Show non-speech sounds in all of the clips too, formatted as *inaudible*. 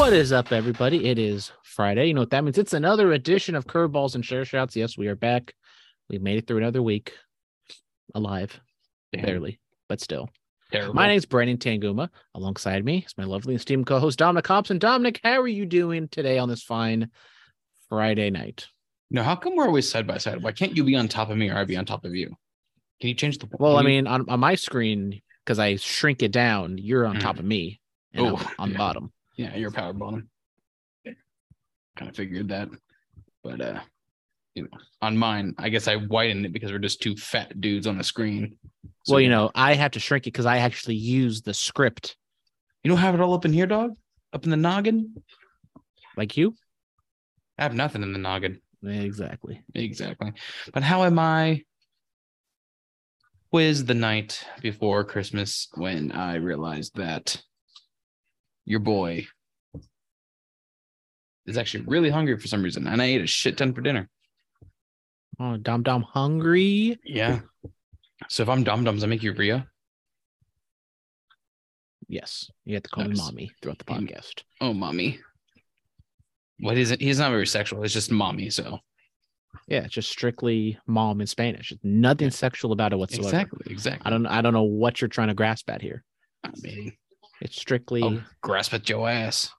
What is up, everybody? It is Friday. You know what that means? It's another edition of Curveballs and Chair Shots. Yes, we are back. We made it through another week alive, Damn, barely, but still. terrible. My name's Brandon Tanguma. Alongside me is my lovely esteemed co-host Dominic Hobson. Dominic, how are you doing today on this fine Friday night? No, how come we're always side by side? Why can't you be on top of me or I be on top of you? Can you change the? Well, I mean, on, on my screen, because I shrink it down, you're on Mm. top of me and I'm Oh, on the yeah. bottom. Yeah, you're a power bottom. Kind of figured that, but uh, you know, on mine, I guess I widened it because we're just two fat dudes on the screen. So well, you know, I have to shrink it because I actually use the script you don't have it all up in here, dog. Up in the noggin. like you. I have nothing in the noggin. Exactly. Exactly. But how am I? Was the night before Christmas when I realized that your boy is actually really hungry for some reason, and I ate a shit ton for dinner. Oh, Dom Dom hungry. Yeah. So if I'm dum dums, I make you Ria. Yes, you have to call Nice. me mommy throughout the podcast. Oh, mommy. What is it? He's not very sexual. It's just mommy. So Yeah, it's just strictly mom in Spanish. There's nothing sexual about it whatsoever. exactly, exactly. I don't I don't know what you're trying to grasp at here. I mean, It's strictly, I'll grasp at your ass.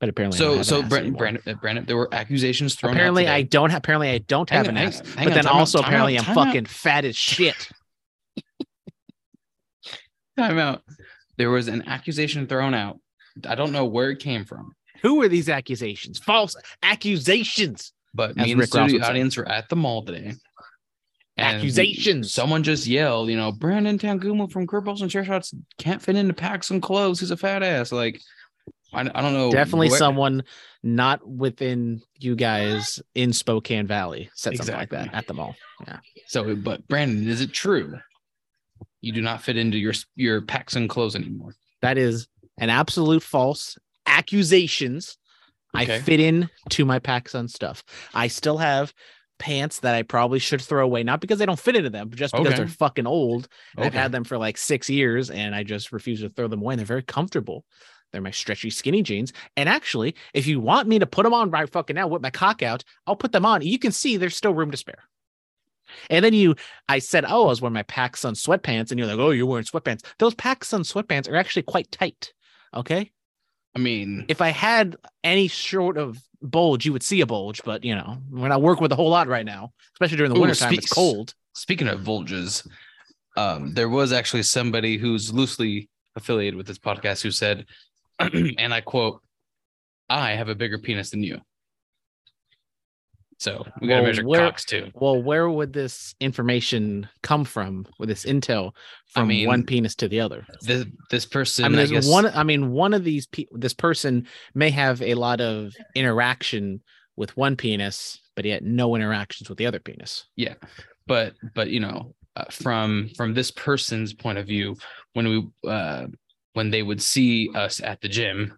but apparently, So, so Brandon. Brandon, uh, Brandon, there were accusations thrown. out apparently. I don't have. Apparently, I don't have an ass. but on, then time out, also apparently out, I'm time out. fucking fat as shit. *laughs* time out. There was an accusation thrown out. I don't know where it came from, Who are these accusations? False accusations. but As me and the Rick Ross studio audience were at the mall today. And Accusations. Someone just yelled, you know, Brandon Tangumo from Curveballs and Chair Shots can't fit into packs and clothes. He's a fat ass. Like, I, I don't know. Definitely where- someone not within you guys in Spokane Valley said something like that at the mall. Yeah. So, but Brandon, is it true? You do not fit into your your packs and clothes anymore. That is an absolute false accusations. Okay. I fit in to my packs and stuff. I still have pants that I probably should throw away, not because they don't fit into them, but just because Okay. they're fucking old. and I've had them for like six years and I just refuse to throw them away. And they're very comfortable. They're my stretchy skinny jeans. And actually, if you want me to put them on right fucking now with my cock out, I'll put them on. You can see there's still room to spare. And then you, I said, oh, I was wearing my PacSun sweatpants, and you're like, oh, you're wearing sweatpants. Those PacSun sweatpants are actually quite tight. Okay. I mean, If I had any sort of bulge, you would see a bulge, but you know, we're not working with a whole lot right now, especially during the Ooh, wintertime. It's cold. Speaking of bulges, um, there was actually somebody who's loosely affiliated with this podcast who said, *clears throat* and I quote, I have a bigger penis than you. So we gotta Well, measure where- cocks too. Well, where would this information come from? With this intel I from mean, one penis to the other? This this person, I mean, there's guess, one. I mean, one of these. Pe- this person may have a lot of interaction with one penis, but yet no interactions with the other penis. yeah, but but you know, uh, from from this person's point of view, when we uh, when they would see us at the gym,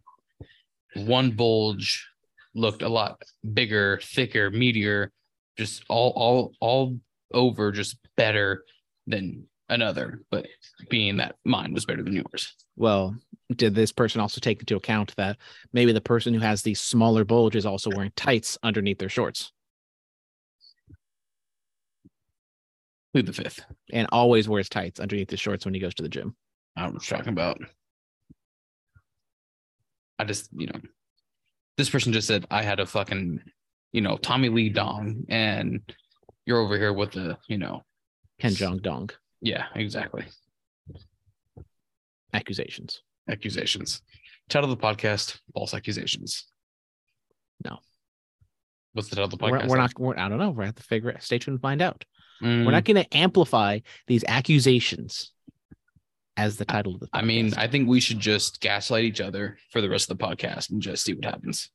one bulge looked a lot bigger, thicker, meatier, just all all all over, just better than another. But being that mine was better than yours. Well, did this person also take into account that maybe the person who has these smaller bulge is also wearing tights underneath their shorts Who the fifth? and always wears tights underneath his shorts when he goes to the gym? I don't know what you're talking about. I just, you know, this person just said I had a fucking, you know, Tommy Lee dong, and you're over here with the, you know, Ken Jeong Dong yeah, exactly. accusations. Accusations. Title of the podcast: False accusations. No. What's the title of the We're, podcast? we're not. We're, I don't know. We're have to figure. it. Stay tuned and find out. Mm, We're not going to amplify these accusations as the title of the. I mean. I think we should just gaslight each other for the rest of the podcast and just see what happens.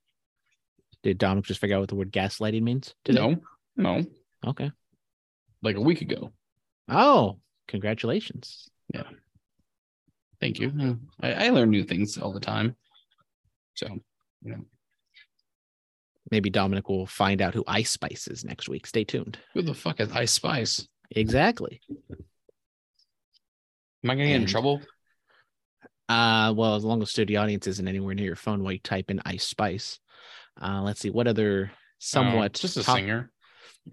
did Dominic just figure out what the word gaslighting means? today? No, no, Okay. like a week ago. Oh, congratulations. Yeah. Thank you. I, I learn new things all the time. So, you know, Maybe Dominic will find out who Ice Spice is next week. Stay tuned. who the fuck is Ice Spice? Exactly. Am I gonna get in trouble? Uh, well, as long as studio audience isn't anywhere near your phone while you type in Ice Spice. Uh, let's see what other somewhat Oh, just a top- singer.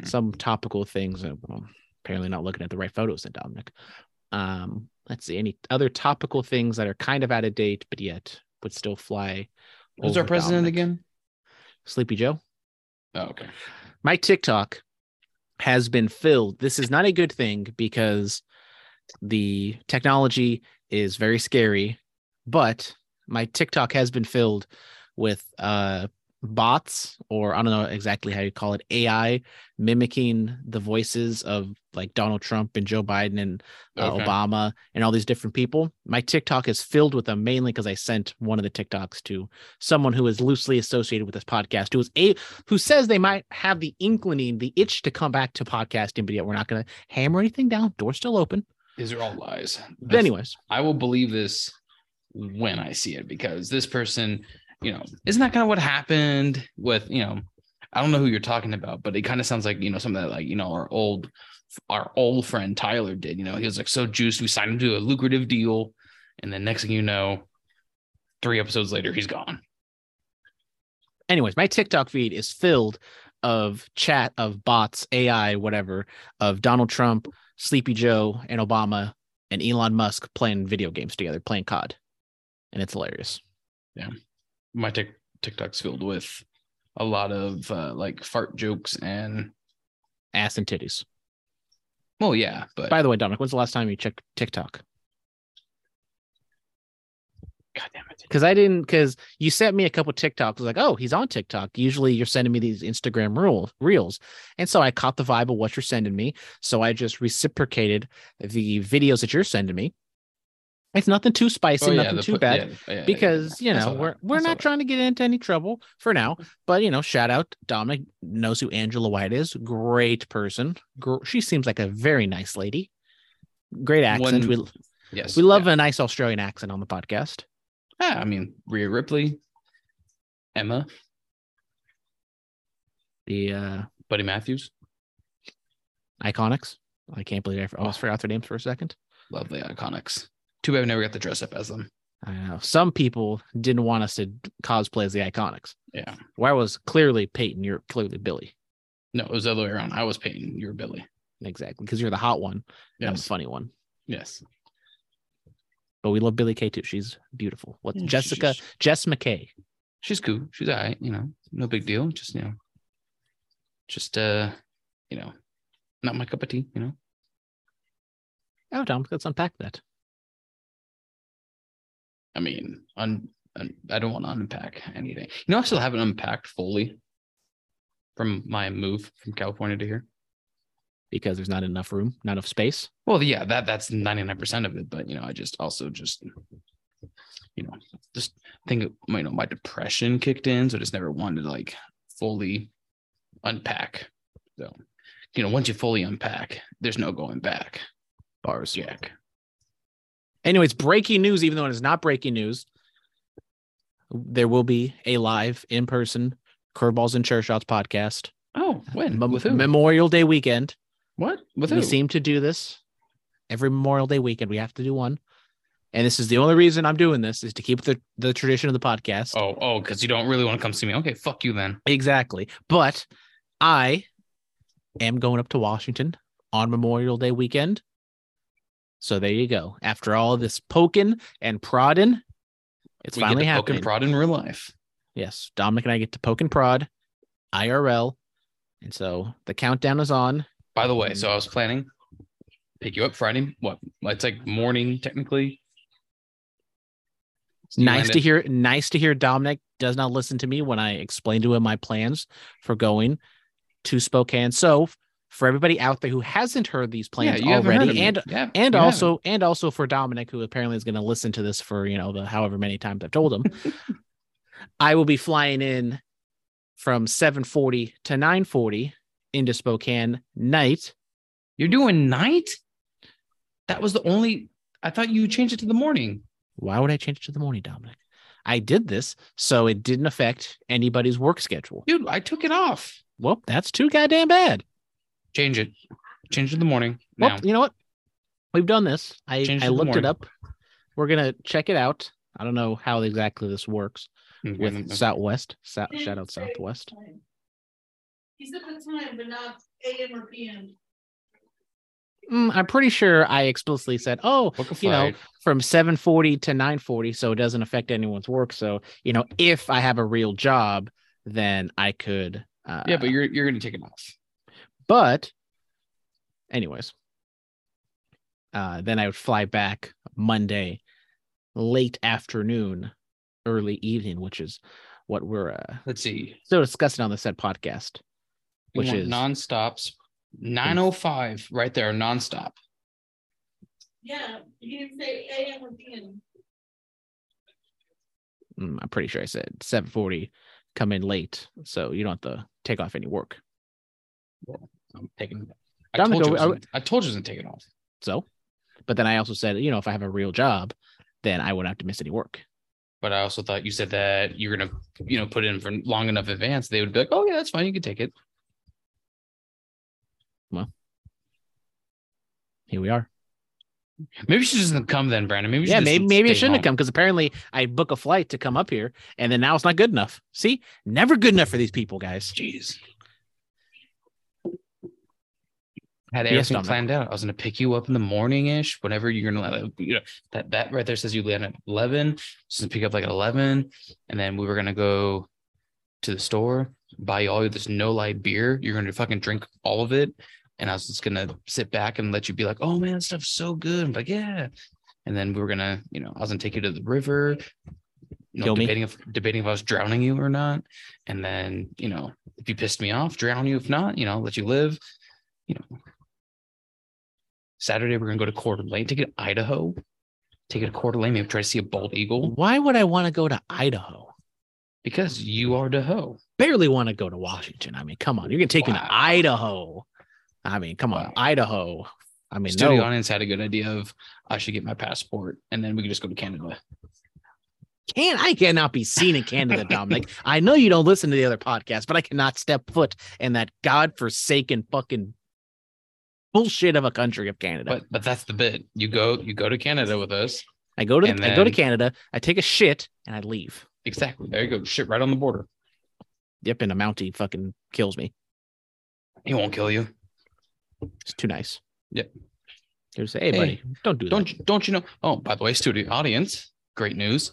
some topical things. uh, Well, apparently not looking at the right photos then, Dominic. Um, let's see any other topical things that are kind of out of date, but yet would still fly. Who's our president Dominic. again? Sleepy Joe. Oh, okay. my TikTok has been filled. This is not a good thing because the technology is very scary, but my TikTok has been filled with uh bots or I don't know exactly how you call it AI mimicking the voices of like Donald Trump and Joe Biden and uh, Okay. Obama and all these different people. My TikTok is filled with them mainly because I sent one of the TikToks to someone who is loosely associated with this podcast, who is a who says they might have the inclining, the itch to come back to podcasting, but yet we're not going to hammer anything down. Door's still open. These are all lies. But anyways, I will believe this when I see it because this person, you know, isn't that kind of what happened with, you know, I don't know who you're talking about, but it kind of sounds like, you know, something that like, you know, our old our old friend Tyler did, you know, he was like so juiced. We signed him to a lucrative deal. And then next thing you know, three episodes later, he's gone. anyways, my TikTok feed is filled of chat of bots, AI, whatever, of Donald Trump, Sleepy Joe, and Obama and Elon Musk playing video games together, playing COD. And it's hilarious. Yeah. My tic- TikTok's filled with a lot of uh, like fart jokes and Ass and titties. well, yeah, but By the way, Dominic, when's the last time you checked TikTok? God damn it. because I didn't because you sent me a couple TikToks. I was like, oh, he's on TikTok. Usually you're sending me these Instagram rule reels. And so I caught the vibe of what you're sending me. So I just reciprocated the videos that you're sending me. It's nothing too spicy, Oh, yeah, nothing the too bad. yeah, oh, yeah, yeah, because you know we're we're not trying to get into any trouble for now. But you know, shout out Dominic knows who Angela White is. Great person. Gr- She seems like a very nice lady. Great accent. One- we Yes, we love a nice Australian accent on the podcast. Yeah, I mean Rhea Ripley, Emma, The uh Buddy Matthews, Iconics. I can't believe I almost forgot their names for a second. Lovely iconics. Too bad we never got to dress up as them. I know some people didn't want us to cosplay as the Iconics. Yeah. Where I was clearly Peyton, you're clearly Billie. No, it was the other way around. I was Peyton. You were Billie. Exactly, because you're the hot one. and I'm the funny one. Yes. But we love Billie Kay too. She's beautiful. What Yeah, Jessica just- Jess McKay. She's cool. She's all right. You know, no big deal. Just, you know, just, uh, you know, not my cup of tea, you know? Oh, Tom, let's unpack that. I mean, un, un, I don't want to unpack anything. You know, I still haven't unpacked fully from my move from California to here. Because there's not enough room, not enough space. Well, yeah, that that's 99% of it. But you know, I just also just you know, just think you know, my depression kicked in. So I just never wanted to like fully unpack. So, you know, once you fully unpack, there's no going back. Bars. Jack. Anyways, breaking news, even though it is not breaking news, there will be a live in person Curveballs and Chair Shots podcast. Oh, when? Mem- With who? Memorial Day weekend. What? With we who? seem to do this every Memorial Day weekend. We have to do one. And this is the only reason I'm doing this is to keep the, the tradition of the podcast. oh, oh, because you don't really want to come see me. Okay, fuck you then. Exactly. But I am going up to Washington on Memorial Day weekend. So there you go. After all this poking and prodding, it's we finally get to poke and happening. prod in real life. Yes, Dominic and I get to poke and prod IRL. And so the countdown is on. By the way, so mm-hmm. I was planning pick you up Friday. What? It's like morning technically. Nice to hear nice to hear Dominic does not listen to me when I explain to him my plans for going to Spokane. So for everybody out there who hasn't heard these plans haven't of already and yeah, and also and also for Dominic who apparently is going to listen to this for you know the however many times I've told him *laughs* I will be flying in from 740 to 940 into Spokane night You're doing night? That was the only I thought you changed it to the morning. why would I change it to the morning Dominic I did this so it didn't affect anybody's work schedule Dude, I took it off. well that's too goddamn bad Change it. Change it to the morning. well Now. you know what we've done this I Change I to the looked it up we're gonna check it out. I don't know how exactly this works mm, with Southwest. Sou- shout out Southwest. He said the time, but not AM or PM. Mm, I'm pretty sure I explicitly said, "Oh, Book a you know, flight. from 7:40 to 9:40, so it doesn't affect anyone's work." So, you know, if I have a real job, then I could. Uh, yeah, but you're you're gonna take it off. but, anyways, uh, then I would fly back Monday, late afternoon, early evening, which is what we're uh, Let's see. still discussing on the said podcast. We Which is- non-stops. 905 right there, non-stop. Yeah, he didn't say AM or PM. Mm, I'm pretty sure I said 7:40, come in late, so you don't have to take off any work. I'm taking I Dominic, told, you are- I, wasn't- I told you I wasn't taking off. So, but then I also said, you know, if I have a real job, then I wouldn't have to miss any work. But I also thought you said that you're gonna, you know, put in for long enough advance. They would be like, "Oh yeah, that's fine. You can take it." Well, here we are. Maybe she doesn't come then, Brandon. Maybe she yeah, maybe maybe I shouldn't have come because apparently I book a flight to come up here, and then now it's not good enough. See, never good enough for these people, guys. Jeez. Had Yes, everything Dominic. planned out. I was gonna pick you up in the morning ish, whenever you're gonna let you know that that right there says you land at eleven. So pick up like at eleven, and then we were gonna go to the store, buy you all this no light beer. You're gonna fucking drink all of it, and I was just gonna sit back and let you be like, "Oh man, that stuff's so good." I'm like, "Yeah," and then we were gonna, you know, I was gonna take you to the river. You know, debating if debating if I was drowning you or not, and then you know if you pissed me off, drown you. If not, you know, let you live. You know, Saturday we're gonna go to Coeur d'Alene, take it to Idaho, take it to Coeur d'Alene, maybe try to see a bald eagle Why would I want to go to Idaho? because you are Daho. Barely want to go to Washington. I mean, come on, you're gonna take me to Idaho. I mean, come on, Wow. Idaho. I mean, Studio no, audience had a good idea of I should get my passport and then we could just go to Canada. can I cannot be seen in Canada, Dominic. *laughs* I know you don't listen to the other podcast, but I cannot step foot in that godforsaken fucking bullshit of a country of Canada. But but that's the bit. You go you go to Canada with us. I go to the, I go to Canada, I take a shit, and I leave. Exactly. There you go. Shit right on the border. Yep, and a Mountie fucking kills me. He won't kill you. It's too nice. Yeah. You say, hey, Hey, buddy, don't do that. Don't you- don't you know? Oh, by the way, studio audience, great news.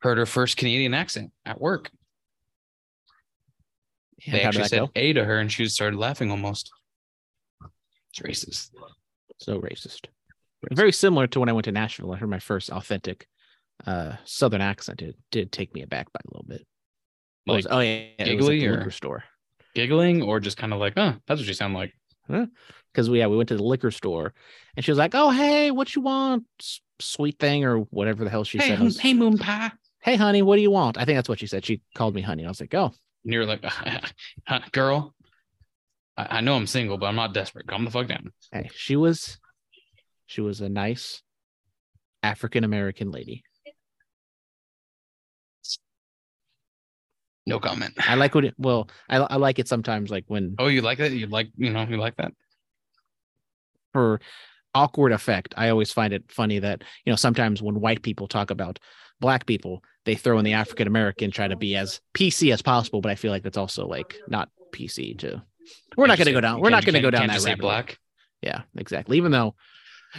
Heard her first Canadian accent at work. And They actually said go? A to her and she started laughing almost. It's racist. So racist. Very similar to when I went to Nashville. I heard my first authentic uh southern accent. It did take me aback by a little bit. It was- Like oh yeah, yeah, it was at giggly the or- store. giggling or just kind of like, huh, that's what you sound like. Because we yeah, we went to the liquor store and she was like, Oh, hey, what you want? Sweet thing or whatever the hell she hey, said. Was, hey, moon pie. hey, honey, what do you want? I think that's what she said. She called me honey. I was like, Oh, And you're like, *laughs* girl, I, I know I'm single, but I'm not desperate. Calm the fuck down. hey, she was she was a nice African American lady. No comment. I like what it well, I, I like it sometimes like when Oh, you like that? You like, you know, you like that? for awkward effect, I always find it funny that, you know, sometimes when white people talk about black people, they throw in the African American, try to be as PC as possible. But I feel like that's also like not PC too. we're not going to go down. We're can't- going to go down that rabbit black. Yeah, exactly. Even though,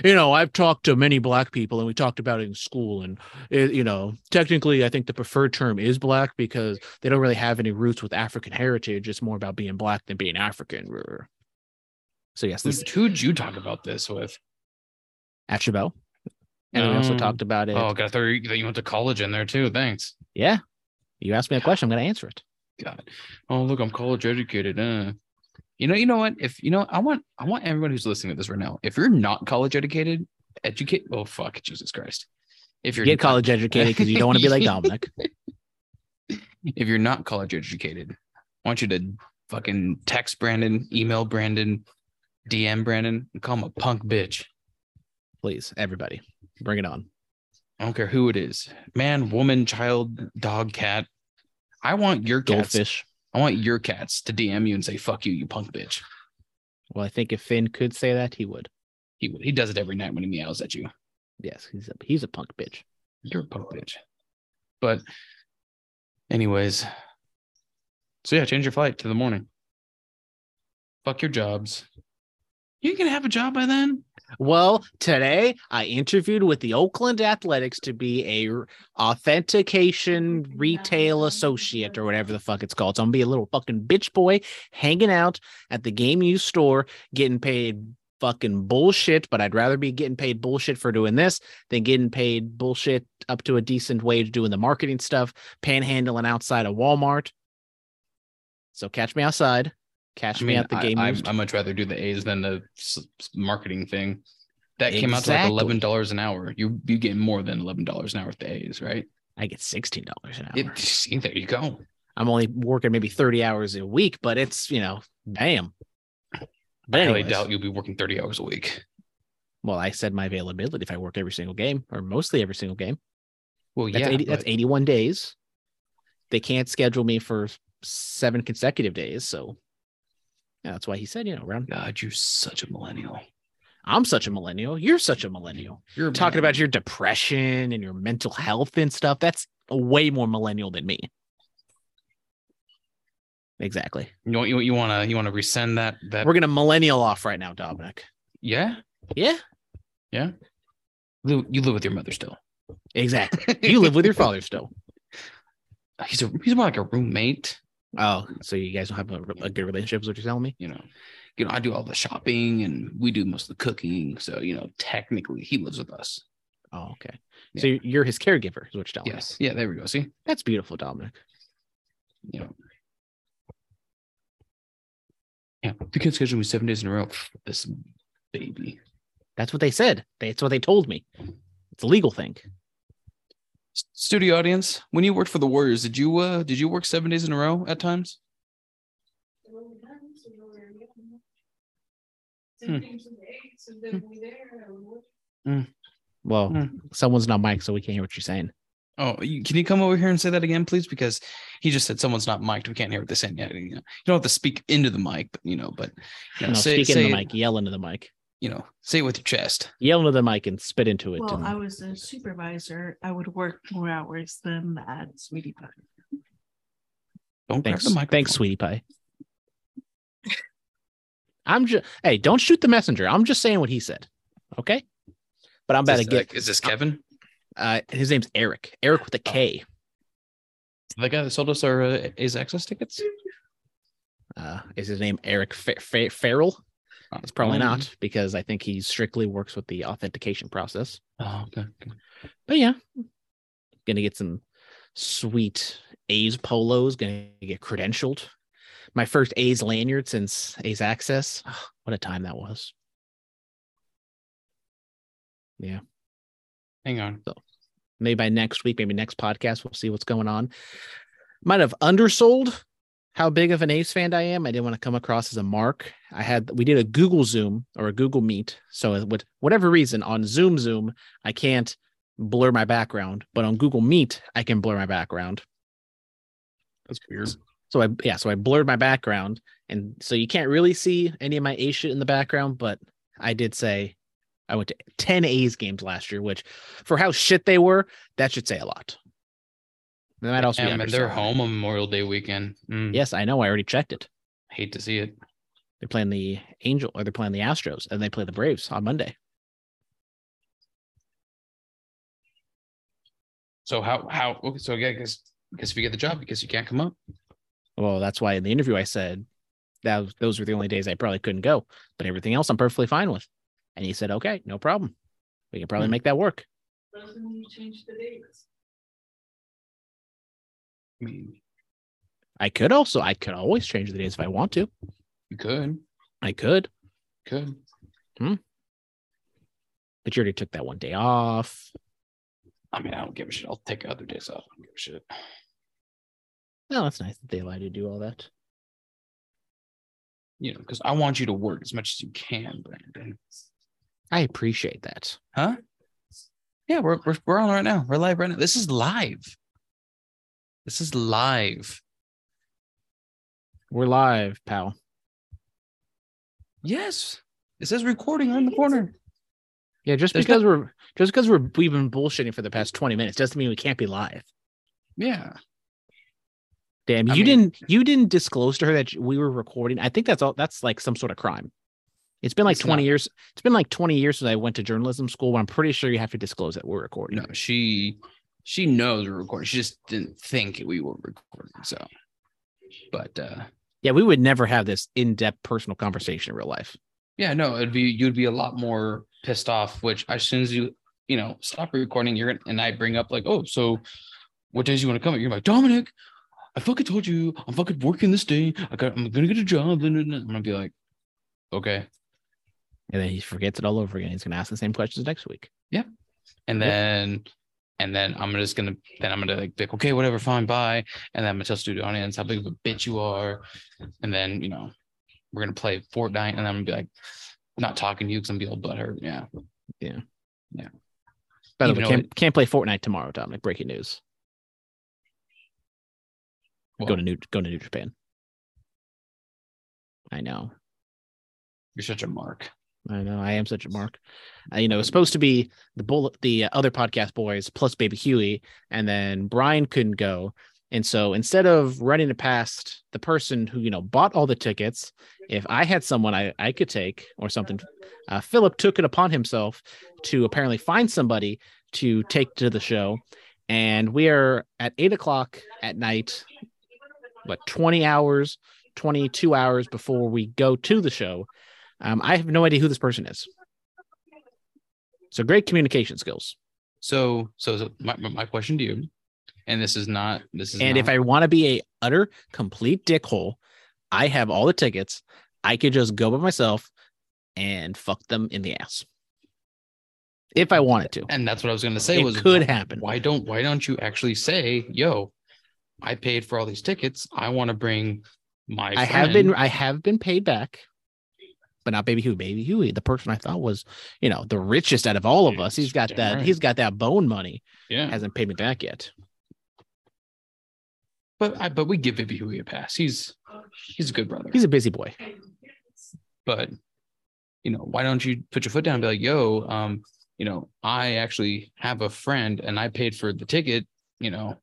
you know, I've talked to many black people and we talked about it in school. And, it, you know, technically, I think the preferred term is black because they don't really have any roots with African heritage. It's more about being black than being African. So, yes, this who'd you talk about this with? at Chabot. And then we also Oh. talked about it. Oh, got throw you you went to college in there too. Thanks. Yeah. You asked me a question, I'm going to answer it. God. Oh, look, I'm college educated. Uh. You know, you know what? If you know, I want, I want everyone who's listening to this right now. If you're not college educated, educate. Oh, fuck, Jesus Christ! If you're Get not- college educated because you don't want to be like Dominic. *laughs* if you're not college educated, I want you to fucking text Brandon, email Brandon, DM Brandon, and call him a punk bitch. Please, everybody, bring it on. I don't care who it is, man, woman, child, dog, cat. I want your cats. Goldfish. I want your cats to DM you and say "fuck you, you punk bitch." Well, I think if Finn could say that, he would. He would. He does it every night when he meows at you. Yes, he's a he's a punk bitch. You're a punk bitch. But, anyways, so yeah, change your flight to the morning. Fuck your jobs. You can have a job by then. Well, today I interviewed with the Oakland Athletics to be a authentication retail associate or whatever the fuck it's called. So I'm gonna be a little fucking bitch boy hanging out at the game use store, getting paid fucking bullshit. But I'd rather be getting paid bullshit for doing this than getting paid bullshit up to a decent wage doing the marketing stuff, panhandling outside of Walmart. So catch me outside. Catch I me mean, at the game. I, I much rather do the A's than the s- marketing thing. That came out to like eleven dollars an hour. You you get more than eleven dollars an hour with the A's, right? I get sixteen dollars an hour. It, see, there you go. I'm only working maybe 30 hours a week, but it's, you know, bam. But I highly anyways, doubt you'll be working thirty hours a week. well, I said my availability if I work every single game or mostly every single game. Well, That's, yeah, 80, that's 81 days. They can't schedule me for seven consecutive days. So yeah, that's why he said, you know, around God, you're such a millennial. I'm such a millennial. You're such a millennial. You're a Talking about your depression and your mental health and stuff. That's way more millennial than me. Exactly. You want you, you want to you want to resend that that We're gonna millennial off right now, Dominic. yeah Yeah, Live- you live with your mother still. exactly. *laughs* You live with your father still. He's a he's more like a roommate. Oh, so you guys don't have a, a good relationship? Is what you're telling me? You know, you know I do all the shopping and we do most of the cooking. So you know, technically he lives with us. Oh, okay. So you're his caregiver, is what you're telling me. Yes. Yeah. There we go. See. That's beautiful, Dominic. You know. Yeah. You can schedule me seven days in a row. for This baby. That's what they said. That's what they told me. It's a legal thing. S- Studio audience, when you worked for the Warriors, did you uh did you work seven days in a row at times? Hmm. Well, Hmm. someone's not Mike, so we can't hear what you're saying. Oh, you, can you come over here and say that again, please? Because he just said someone's not mic'd. We can't hear what they're saying. Yeah, you, know, you don't have to speak into the mic, but you know, but you know, no, say, speak say into the mic, yell into the mic, you know, say it with your chest. yell into the mic, and spit into it. Well, I was a supervisor. I would work more hours than that, sweetie pie. Don't grab thanks, the microphone. thanks, sweetie pie. I'm just hey, don't shoot the messenger. I'm just saying what he said. Okay, but I'm Is about this, to get. uh, is this Kevin? Uh, his name's Eric. Eric with a K. The guy that sold us our uh, A's access tickets? Uh, is his name Eric Fa- Fa- Farrell? It's probably Oh, not because I think he strictly works with the authentication process. Oh, okay. okay. But yeah, gonna get some sweet A's polos. Gonna get credentialed. My first A's lanyard since A's Access. Ah, what a time that was. Yeah. Hang on. So Maybe by next week, maybe next podcast, we'll see what's going on. Might have undersold how big of an A's fan I am. I didn't want to come across as a mark. I had we did a Google Zoom or a Google Meet. So with whatever reason on Zoom Zoom, I can't blur my background, but on Google Meet, I can blur my background. That's weird. So I yeah, so I blurred my background, and so you can't really see any of my A shit in the background. But I did say I went to ten A's games last year, which for how shit they were, that should say a lot. That might also be Damn, and they're home on Memorial Day weekend. Mm, Yes, I know. I already checked it. Hate to see it. They're playing the Angel or they're playing the Astros, and they play the Braves on Monday. So how how okay, so yeah, because because if you get the job, because you can't come up. Well, that's why in the interview I said that those were the only days I probably couldn't go, but everything else I'm perfectly fine with. And he said, "Okay, no problem. We can probably Hmm. make that work." Doesn't you change the dates? I mean, I could also, I could always change the days if I want to. you could, I could, could. Hmm. but you already took that one day off. I mean, I don't give a shit. I'll take other days off. I don't give a shit. Oh, that's nice that they allow you to do all that. You know, because I want you to work as much as you can, Brandon. I appreciate that. Huh? Yeah, we're we're we're on right now. We're live right now. This is live. This is live. We're live, pal. Yes. It says recording right in the corner. Yeah, just There's because we're just because we're we've been bullshitting for the past 20 minutes doesn't mean we can't be live. Yeah. Damn, I you mean- didn't you didn't disclose to her that we were recording. I think that's all that's like some sort of crime. It's been like It's 20 not. years. It's been like 20 years since I went to journalism school, but I'm pretty sure you have to disclose that we're recording. No, she she knows we're recording. She just didn't think we were recording. So, but uh Yeah, we would never have this in-depth personal conversation in real life. yeah, no, it'd be you'd be a lot more pissed off. Which as soon as you you know stop recording, you're gonna and I bring up like, oh, so what days you want to come? You're like Dominic. I fucking told you I'm fucking working this day. I got I'm gonna get a job. blah." I'm gonna be like, okay. And then he forgets it all over again. He's gonna ask the same questions next week. Yeah. And Yep. And then I'm just gonna then I'm gonna like like, okay, whatever, fine, bye. And then I'm gonna tell studio audience how big of a bitch you are. And then you know, we're gonna play Fortnite, and I'm gonna be like, not talking to you because I'm gonna be all butthurt. Yeah. Yeah. Yeah. By the way, can't, can't play Fortnite tomorrow, Dominic. Breaking news. Well, Go to New go to New Japan. I know. you're such a mark. I know. I am such a mark. Uh, you know, it's supposed to be the bullet, the other podcast boys plus Baby Huey, and then Brian couldn't go. And so instead of running it past the person who you know bought all the tickets, if I had someone I, I could take or something, uh, Philip took it upon himself to apparently find somebody to take to the show. And we are at eight o'clock at night, what twenty hours, twenty two hours before we go to the show. Um, I have no idea who this person is. So great communication skills. So so, so my, my question to you, and this is not this is And if I want to be a utter complete dickhole, I have all the tickets. I could just go by myself and fuck them in the ass. If I wanted to. and that's what I was gonna say It was could why- happen. Why don't why don't you actually say, yo, I paid for all these tickets. I want to bring my I have been. I have been paid back, but not Baby Huey. Baby Huey, the person I thought was, you know, the richest out of all of us. He's got that, right. he's got that bone money. yeah. Hasn't paid me back yet. But I but we give Baby Huey a pass. He's he's a good brother. He's a busy boy. but you know, why don't you put your foot down and be like, yo, um, you know, I actually have a friend and I paid for the ticket, you know.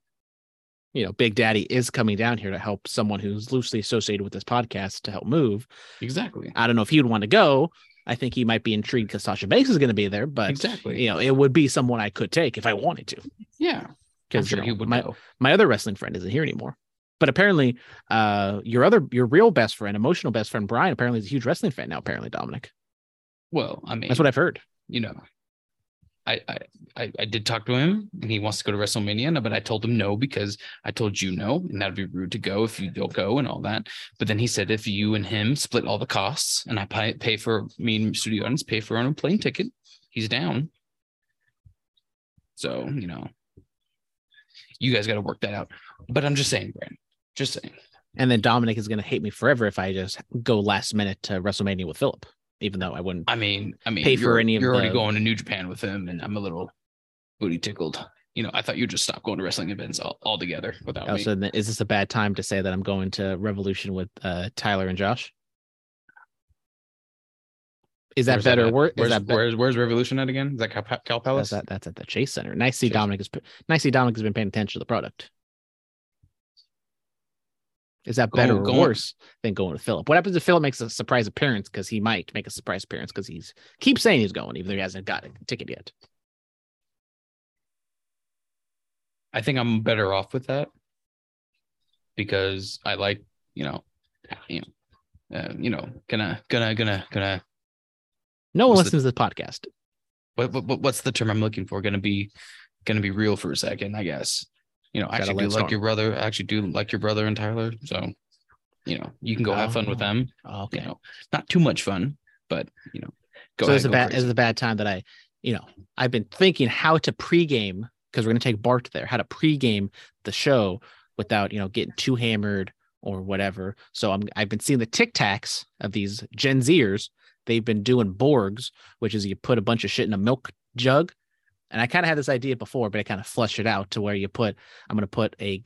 You know, Big Daddy is coming down here to help someone who's loosely associated with this podcast to help move. Exactly. I don't know if he would want to go. I think he might be intrigued because Sasha Banks is going to be there, but Exactly. you know, it would be someone I could take if I wanted to. Yeah. I'm Because sure he would my, go. my other wrestling friend isn't here anymore. But apparently, uh, your other your real best friend, emotional best friend Brian, apparently is a huge wrestling fan now. Apparently, Dominic. Well, I mean, That's what I've heard. you know, I, I I did talk to him and he wants to go to WrestleMania, but I told him no because I told you no, and that'd be rude to go if you don't go and all that. But then he said if you and him split all the costs and I pay, pay for me and studio audience pay for our own plane ticket, he's down. So you know, you guys got to work that out. But I'm just saying, Brand, just saying. And then Dominic is going to hate me forever if I just go last minute to WrestleMania with Philip, even though I wouldn't. I mean, I mean, Pay for any of You're already the- going to New Japan with him, and I'm a little booty tickled. You know, I thought you'd just stop going to wrestling events all, altogether without Oh, me. so then is this a bad time to say that I'm going to Revolution with uh, Tyler and Josh? Is that Where's better? at? Wor- is Where's, that where's where's Revolution at again? Is that Cow, Cow that's, Palace? that's at the Chase Center. Nice to see Dominic is nice to see Dominic has been paying attention to the product. Is that better Going- or going- worse than going with Philip? What happens if Philip makes a surprise appearance because he might make a surprise appearance because he's keeps saying he's going even though he hasn't got a ticket yet? I think I'm better off with that because I like, you know, you know, uh, you know, gonna, gonna, gonna, gonna. No one What's the- listens to this podcast. What, what, what- what's the term I'm looking for? Gonna be, gonna be real for a second, I guess. You know, I actually do like storm. your brother. I actually do like your brother and Tyler. So, you know, you can go have fun with Oh, them. Okay. You know, not too much fun, but you know, go so ahead. it's a bad crazy. it's a bad time that I, you know, I've been thinking how to pregame because we're gonna take BART there, how to pregame the show without you know getting too hammered or whatever. So I'm I've been seeing the tic tacs of these Gen Zers. They've been doing Borgs, which is you put a bunch of shit in a milk jug. And I kind of had this idea before, but I kind of fleshed it out to where you put, I'm going to put a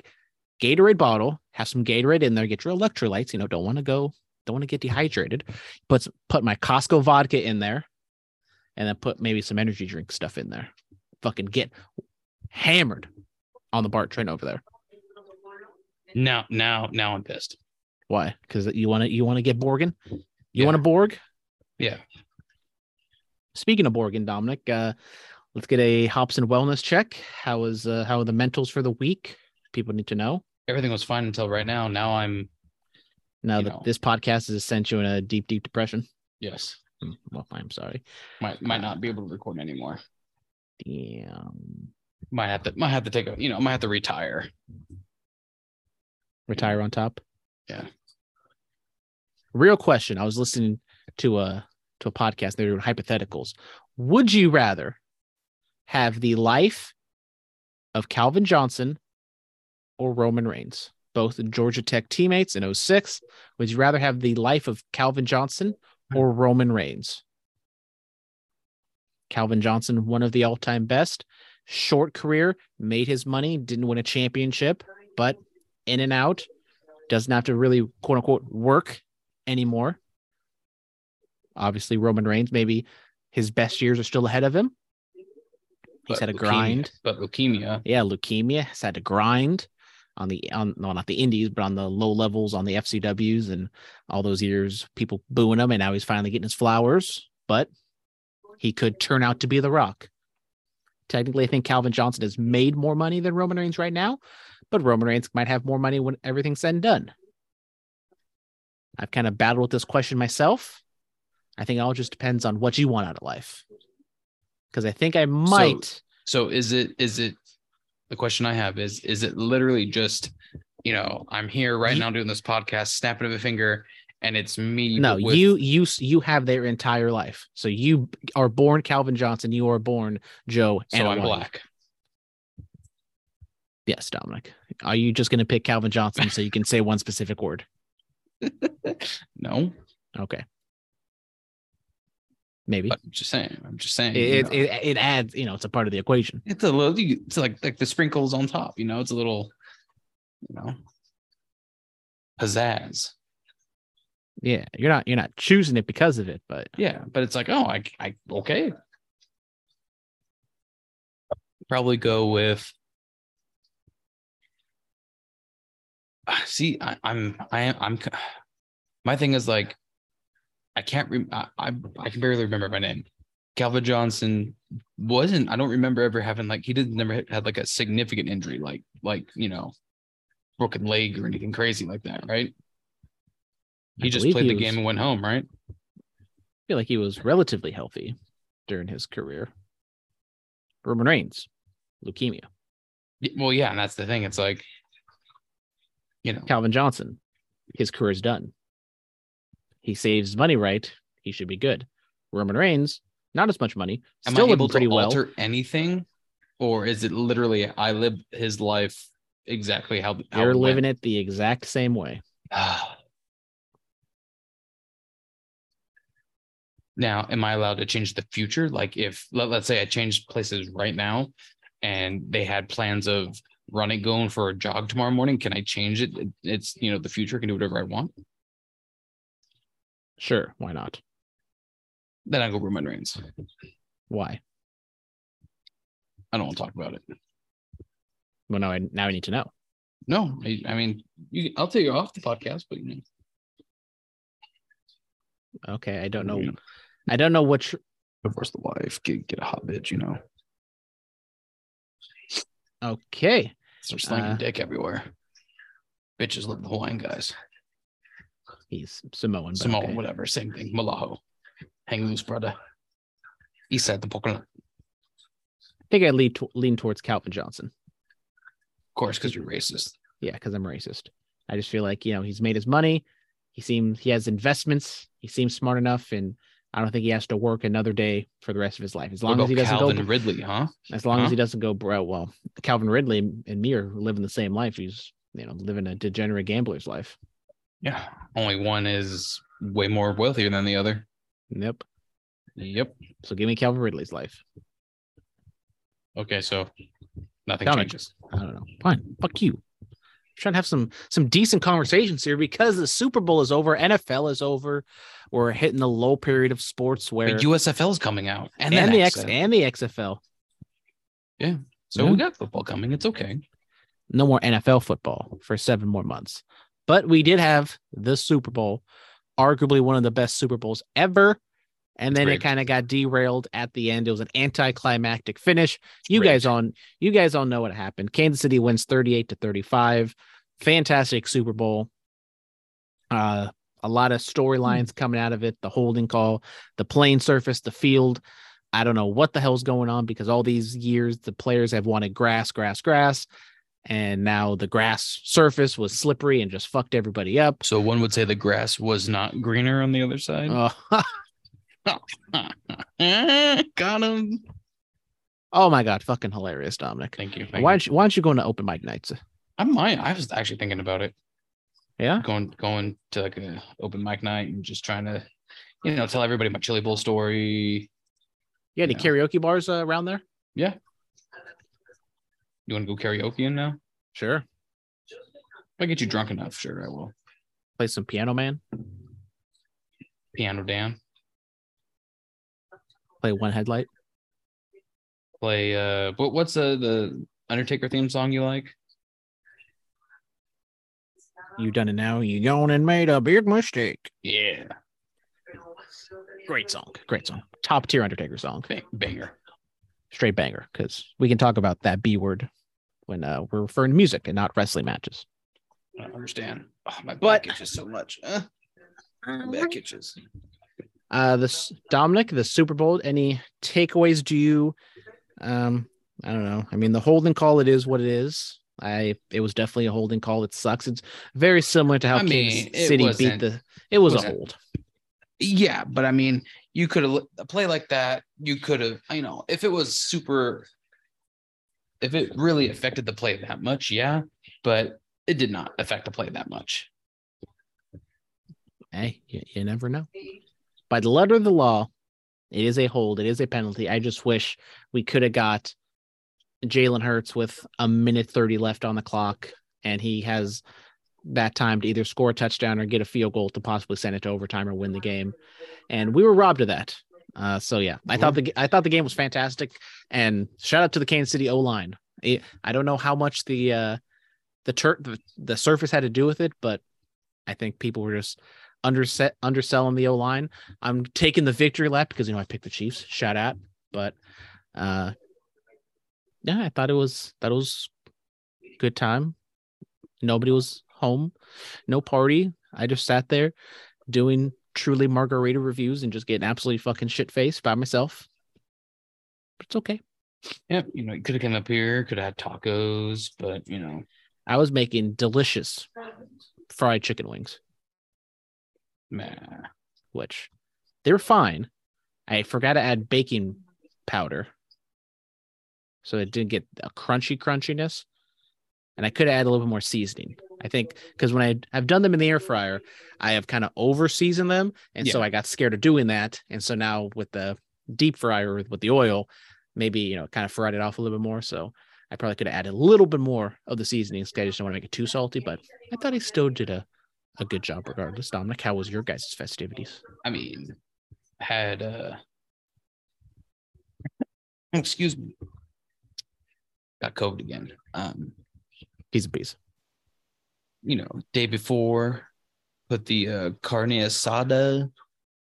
Gatorade bottle, have some Gatorade in there, get your electrolytes, you know, don't want to go, don't want to get dehydrated. Put, put my Costco vodka in there, and then put maybe some energy drink stuff in there. Fucking get hammered on the BART train over there. Now, now, now I'm pissed. Why? Because you want to you want to get Borgen. You Yeah. want to Borg? Yeah. Speaking of Borgen, Dominic, uh, let's get a Hobson wellness check. How is uh, how are the mentals for the week? People need to know. Everything was fine until right now. Now I'm Now that know. this podcast has sent you in a deep, deep depression. yes. Hmm, Well, I'm sorry. Might might not be able to record anymore. Damn. Might have to might have to take a you know might have to retire. Retire on top. Yeah. Real question. I was listening to a to a podcast. They were doing hypotheticals. Would you rather have the life of Calvin Johnson or Roman Reigns? Both Georgia Tech teammates in 06. Would you rather have the life of Calvin Johnson or hmm. Roman Reigns? Calvin Johnson, one of the all-time best, short career, made his money, didn't win a championship, but in and out, doesn't have to really quote unquote work anymore. Obviously, Roman Reigns, maybe his best years are still ahead of him. He's had a leukemia- grind. But leukemia. Yeah, leukemia has had to grind on the on no not the indies, but on the low levels on the FCWs and all those years, people booing him, and now he's finally getting his flowers. But he could turn out to be the rock. Technically, I think Calvin Johnson has made more money than Roman Reigns right now, but Roman Reigns might have more money when everything's said and done. I've kind of battled with this question myself. I think it all just depends on what you want out of life. Because I think I might. So is it is it the question I have is is it literally just you know I'm here right now doing this podcast, snapping of a finger, and it's me. no, with- you you you have their entire life. So you are born Calvin Johnson. You are born Joe. So I'm Anawani. black. Yes, Dominic. Are you just going to pick Calvin Johnson so you can say one specific word? *laughs* No, Okay. Maybe but I'm just saying. I'm just saying. you it, know. it it adds. You know, it's a part of the equation. it's a little. It's like like the sprinkles on top. You know, it's a little. You know, pizzazz. Yeah, you're not you're not choosing it because of it, but Yeah, but it's like, oh, I, I, okay. Probably go with. *sighs* See, I, I'm, I am, I'm. *sighs* My thing is like, I can't. Rem- I, I, I can barely remember my name. Calvin Johnson wasn't. I don't remember ever having like he didn't never had- had like a significant injury, like like you know, broken leg or anything crazy like that, right? He I just played he the was- game and went home, right? I feel like he was relatively healthy during his career. Roman Reigns, leukemia. Well, yeah, and that's the thing. It's like, you know, Calvin Johnson, his career's done. He saves money right. He should be good. Roman Reigns, not as much money, am still I able to well. alter anything, or is it literally I live his life exactly how, how You're living it the exact same way. *sighs* now, am I allowed to change the future? Like, if let, let's say I changed places right now, and they had plans of running, going for a jog tomorrow morning, can I change it? It- It's you know the future I can do whatever I want. Sure, why not? Then I go Roman Reigns. Why? I don't want to talk about it. Well, now I now I need to know. No, I, I mean, you, I'll take you off the podcast, but you know, Okay, I don't know. Yeah. I don't know which. divorce the wife, get get a hot bitch, you know, Okay, start slinging Uh, dick everywhere. Bitches love the Hawaiian guys. He's Samoan. But Samoa, okay. whatever, same thing. Malaho, hang loose, brother. East side the Pocono, I think I lean to, lean towards Calvin Johnson. Of course, because you're racist. Yeah, because I'm racist. I just feel like you know he's made his money. He seems he has investments. He seems smart enough, and I don't think he has to work another day for the rest of his life. As long as he doesn't Calvin go, Ridley, huh? as long huh? as he doesn't go bro. Well, Calvin Ridley and me are living the same life. He's you know living a degenerate gambler's life. Yeah, only one is way more wealthier than the other. Yep. Yep. So give me Calvin Ridley's life. Okay, so nothing Dominic. changes. I don't know. Fine. Fuck you. trying to have some some decent conversations here because the Super Bowl is over, NFL is over. We're hitting the low period of sports where But USFL is coming out, and, and, then the X and the XFL. Yeah. So Yeah. we got football coming. It's okay. No more NFL football for seven more months. But we did have the Super Bowl, arguably one of the best Super Bowls ever. And then it kind of got derailed at the end. It was an anticlimactic finish. You Rigged. guys all you guys all know what happened. Kansas City wins 38 to 35. Fantastic Super Bowl. Uh a lot of storylines coming out of it. The holding call, the plane surface, the field. I don't know what the hell's going on because all these years the players have wanted grass, grass, grass. And now the grass surface was slippery and just fucked everybody up. So one would say the grass was not greener on the other side. Oh, *laughs* got him. oh my god, fucking hilarious, Dominic. Thank you. Thank Why you. don't you, why don't you go into open mic nights? I might. I was actually thinking about it. Yeah, Going going to like a open mic night and just trying to, you know, tell everybody my chili bowl story. you had any Yeah. karaoke bars uh, around there? Yeah. You want to go karaoke in now? Sure. If I get you drunk enough, sure I will. Play some Piano Man. Piano Dan. Play One Headlight. Play uh what what's the the Undertaker theme song you like? You done it now. You gone and made a big mistake. Yeah. Great song. Great song. Top tier Undertaker song. Bang, banger. Straight banger. Because we can talk about that B word when uh, we're referring to music and not wrestling matches. I don't understand. Oh, my But- back itches so much. Uh, *laughs* my back itches. Uh, this Dominic, the Super Bowl. Any takeaways? Do you? Um, I don't know. I mean, the holding call. It is what it is. I. It was definitely a holding call. It sucks. It's very similar to how I mean, Kansas City beat the. It was a hold. Yeah, but I mean, you could have a play like that. You could have, you know, if it was super, if it really affected the play that much, yeah, but it did not affect the play that much. Hey, you, you never know. By the letter of the law, it is a hold. It is a penalty. I just wish we could have got Jalen Hurts with a minute 30 left on the clock, and he has that time to either score a touchdown or get a field goal to possibly send it to overtime or win the game. And we were robbed of that. Uh, so yeah, I thought the I thought the game was fantastic, and shout out to the Kansas City O line. I don't know how much the uh, the tur- the, the surface had to do with it, but I think people were just underset underselling the O line. I'm taking the victory lap because you know I picked the Chiefs. Shout out, but uh, yeah, I thought it was that was good time. Nobody was home, no party. I just sat there doing truly margarita reviews and just getting absolutely fucking shit faced by myself. But it's okay. Yeah, you know, you could have come up here, could have had tacos, but you know, I was making delicious fried chicken wings, man, which they're fine. I forgot to add baking powder. So it didn't get a crunchy crunchiness. And I could add a little bit more seasoning. I think because when I I've done them in the air fryer, I have kind of over seasoned them. And so I got scared of doing that. And so now with the deep fryer with, with the oil, maybe you know, kind of fried it off a little bit more. So I probably could have added a little bit more of the seasoning. 'cause I just don't want to make it too salty, but I thought he still did a, a good job regardless. Dominic, how was your guys' festivities? I mean, had uh *laughs* excuse me, got COVID again. Um, Piece of piece. You know, day before, put the uh, carne asada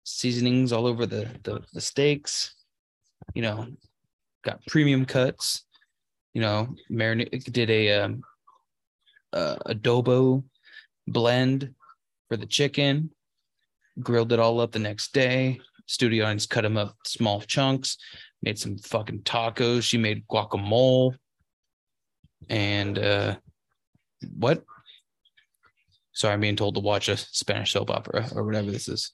seasonings all over the, the the steaks. You know, got premium cuts. You know, marinate did a um, uh, adobo blend for the chicken. Grilled it all up the next day. Studio audience cut them up small chunks. Made some fucking tacos. She made guacamole. And uh, what? Sorry, I'm being told to watch a Spanish soap opera or whatever this is.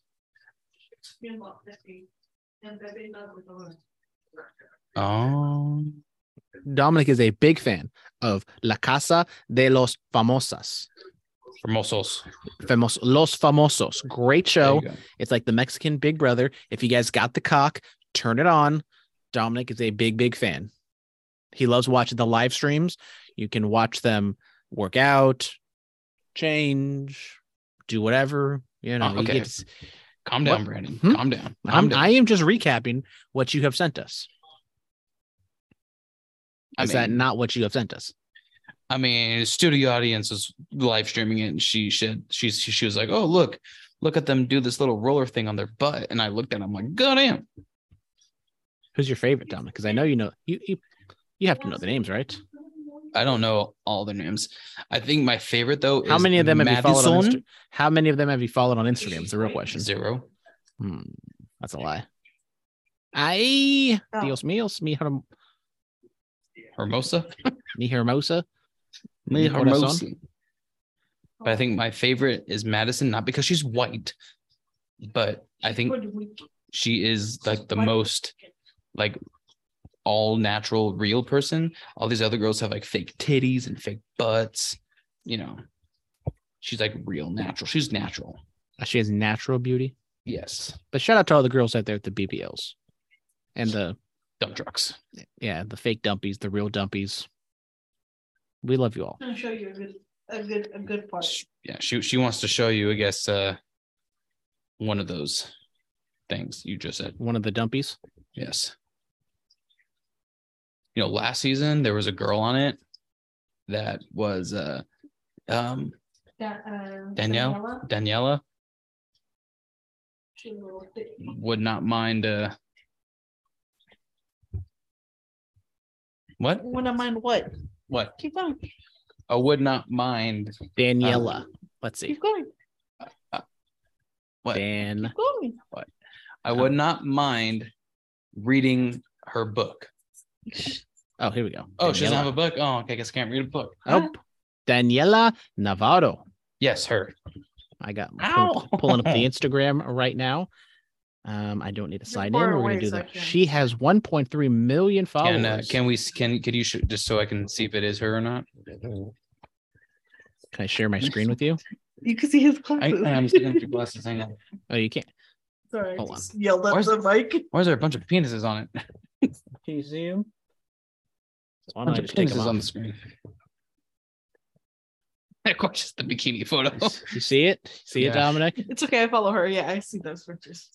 Oh, Dominic is a big fan of La Casa de los Famosas. Hermosos. Famos, los Famosos. Great show. It's like the Mexican Big Brother. If you guys got the cock, turn it on. Dominic is a big, big fan. He loves watching the live streams. You can watch them work out, change, do whatever. You know, Oh, you okay. get to- Calm down, What? Brandon. Hmm? Calm down. Calm I'm, down. I am just recapping what you have sent us. I Is that not what you have sent us? I mean, studio audience is live streaming it, and she said she she, she was like, "Oh, look, look at them do this little roller thing on their butt," and I looked at, it, I'm like, "God damn!" Who's your favorite, Dominic? Because I know you know you, you you have to know the names, right? I don't know all their names. I think my favorite though. How is many of them have you followed on Insta- How many of them have you followed on Instagram? Is the real question. Zero. Hmm, that's a lie. Ay, Oh. Dios míos, mi, herm- Hermosa. *laughs* mi hermosa. Mi Mi. Hermosa. But I think my favorite is Madison, not because she's white, but I think she is like the most like all natural real person. All these other girls have like fake titties and fake butts. You know, she's like real natural. She's natural. She has natural beauty. Yes. But shout out to all the girls out there at the BBLs and the Dump trucks. yeah the fake dumpies, the real dumpies. We love you all. I'll show you a good, a good, a good part. Sh- Yeah, she she wants to show you, I guess, uh one of those things you just said. One of the dumpies. Yes. You know, last season there was a girl on it that was uh um Da- uh, Danielle? Daniela She's a little thick. would not mind uh what? Wouldn't mind what? What? Keep going, I would not mind Daniela. Let's see. keep going, what Dan. keep going. I would not mind reading her book. Oh, here we go. Oh, she doesn't have a book. Oh, okay, I guess I can't read a book. Oh, Daniela Navarro. Yes, her. I got Ow. pulling up the *laughs* Instagram right now. Um, I don't need to sign in. far We're gonna do that. She has 1.3 million followers. Can uh, can we can could you sh- just so I can see if it is her or not? Can I share my screen with you? You can see his I, glasses. I'm just looking at your glasses. Hang on. Oh, you can't. Sorry, I Hold on. just yelled at Where's- the mic. Why is there a bunch of penises on it? *laughs* Can you see him? Why A don't I bunch of just take them penises off? on the screen. *laughs* Of course, just the bikini photo. You see it? See it, Yeah. Dominic? It's okay. I follow her. Yeah, I see those pictures.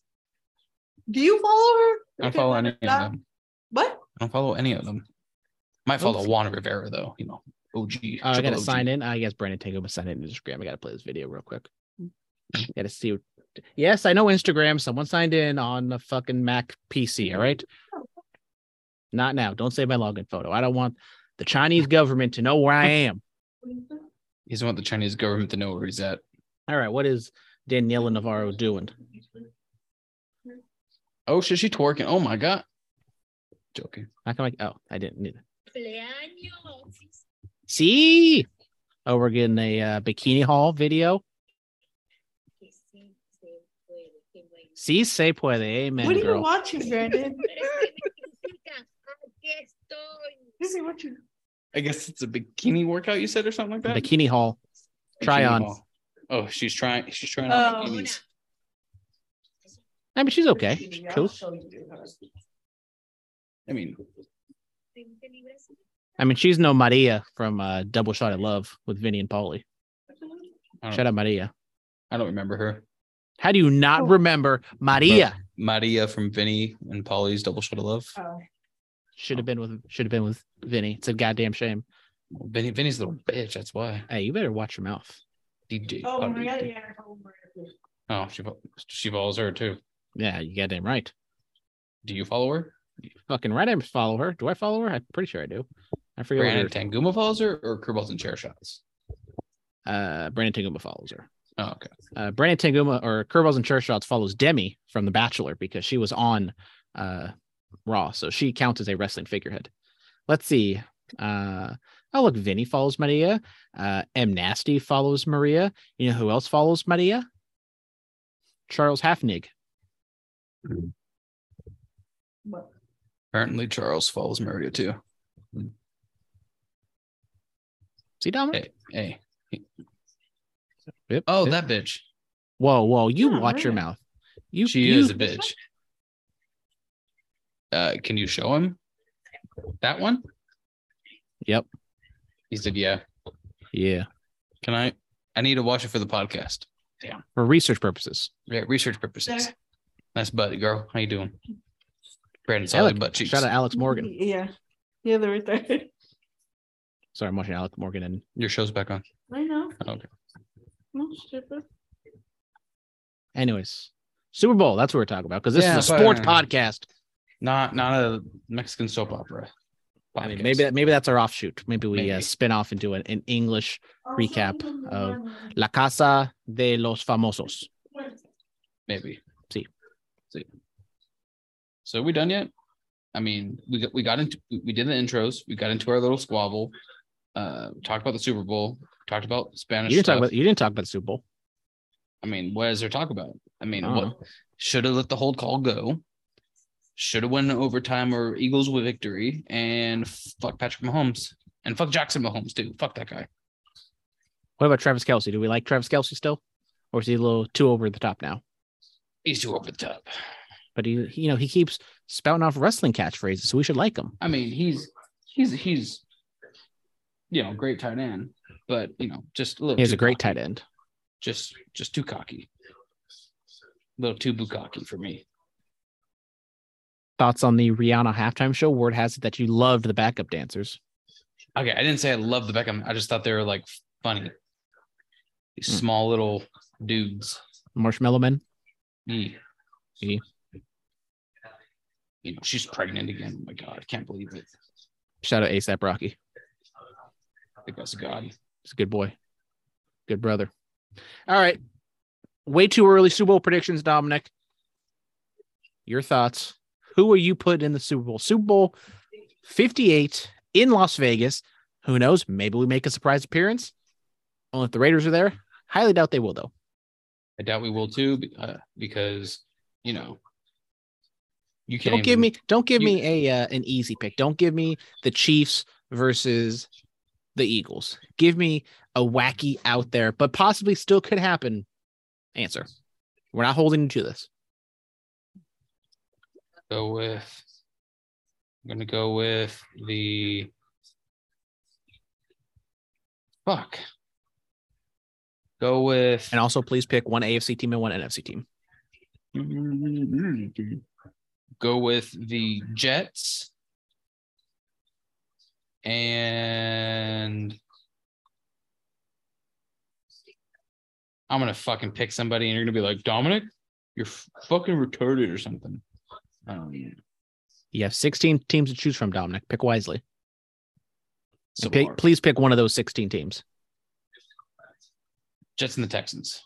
Do you follow her? I don't follow any of That- them. What? I don't follow any of them. Might follow Oops. Juan Rivera though. You know, OG. Oh, I triple gotta OG. sign in. I guess Brandon Tango must sign in Instagram. I gotta play this video real quick. Mm-hmm. Gotta see. What... Yes, I know Instagram. Someone signed in on the fucking Mac PC. All right. Not now. Don't say my login photo. I don't want the Chinese government to know where I am. He doesn't want the Chinese government to know where he's at. All right. What is Daniela Navarro doing? Oh shit, she twerking. Oh my god. Joking. How come I? Oh, I didn't need it. See. Oh, we're getting a uh, bikini haul video. Sí se puede. Amen, what are you girl. watching, Brandon? *laughs* You see what you? I guess it's a bikini workout you said or something like that. Bikini haul. Try Bikini on. haul. Oh, she's trying. She's trying on Oh. bikinis. I mean, she's okay. Yeah, I'll Cool. I mean, I mean, she's no Maria from uh, Double Shot of Love with Vinny and Pauly. I don't, Shout out Maria. I don't remember her. How do you not Oh. remember Maria? Maria from Vinny and Pauly's Double Shot of Love. Oh. Should have been with should have been with Vinny. It's a goddamn shame. Vinny, Vinny's a little bitch. That's why. Hey, you better watch your mouth. DJ. Oh, Puddy. Maria, yeah. oh, Oh, she fo- she follows her too. Yeah, you goddamn right. Do you follow her? Fucking right. I follow her. Do I follow her? I'm pretty sure I do. I forget. What Brandon Tanguma follows her or Curveballs and Chair Shots? uh, Brandon Tanguma follows her. Oh, okay. Uh, Brandon Tanguma or Curveballs and Chair Shots follows Demi from The Bachelor because she was on uh, Raw, so she counts as a wrestling figurehead. Let's see. Uh, oh look, Vinny follows Maria. Uh, M Nasty follows Maria. You know who else follows Maria? Charles Hafnig. What? Apparently, Charles follows Maria too. See Dominic? Hey, hey. Yep, Oh, yep. that bitch. Whoa, whoa! You Yeah, watch your mouth. You She you, is a bitch. Uh, can you show him that one? Yep. He said, "Yeah." Yeah. Can I? I need to watch it for the podcast. Yeah. For research purposes. Yeah, research purposes. There. Nice butt, girl. How you doing? Brandon Alec, solid butt cheeks. shout out Alex Morgan. Yeah. Yeah, they're right there. Sorry, I'm watching Alex Morgan and Your show's back on. I know. Okay. No stupid. anyways. Super Bowl, that's what we're talking about because this Yeah, is a sports podcast. Not not a Mexican soap opera. I mean, maybe that maybe that's our offshoot. Maybe we Uh, spin off into an, an English recap of La Casa de los Famosos. maybe. See. See. So are we done yet? I mean, we got we got into we did the intros. We got into our little squabble. Uh, talked about the Super Bowl. Talked about Spanish. You didn't talk about you didn't talk about the Super Bowl. I mean, what is there to talk about? I mean, I don't what should have let the hold call go? Should have won overtime or Eagles with victory, and fuck Patrick Mahomes and fuck Jackson Mahomes too. Fuck that guy. What about Travis Kelce? Do we like Travis Kelce still, or is he a little too over the top now? He's too over the top. But he, he- you know, he keeps spouting off wrestling catchphrases, so we should like him. I mean, he's he's he's you know great tight end, but you know just a little. He has too a great cocky. tight end. Just just too cocky. A little too bukkake for me. Thoughts on the Rihanna halftime show? Word has it that you loved the backup dancers. Okay, I didn't say I loved the Beckham. I just thought they were like funny. These Hmm. small little dudes. Marshmallow Men. Yeah. Yeah. You know, she's pregnant again. Oh my god, I can't believe it. Shout out ASAP Rocky. I think that's God. He's a good boy. Good brother. All right. Way too early Super Bowl predictions, Dominic. Your thoughts. Who are you putting in the Super Bowl? Super Bowl 58 in Las Vegas. Who knows? Maybe we make a surprise appearance. Only if the Raiders are there. Highly doubt they will, though. I doubt we will too, uh, because you know you can't Don't give even- me don't give you- me a uh, an easy pick. Don't give me the Chiefs versus the Eagles. Give me a wacky out there, but possibly still could happen. Answer. We're not holding you to this. Go with. I'm gonna go with the. Fuck. Go with. And also, please pick one AFC team and one NFC team. *laughs* Go with the Jets. And I'm gonna fucking pick somebody, and you're gonna be like, Dominic, you're fucking retarded or something. Um, You have 16 teams to choose from, Dominic. Pick wisely. so pick, please pick one of those 16 teams. Jets and the Texans.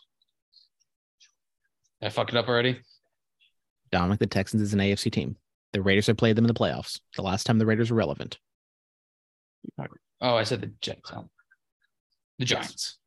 Did I fuck it up already? Dominic, the Texans is an AFC team. The Raiders have played them in the playoffs. The last time the Raiders were relevant. Oh, I said the Jets. Oh. The Giants.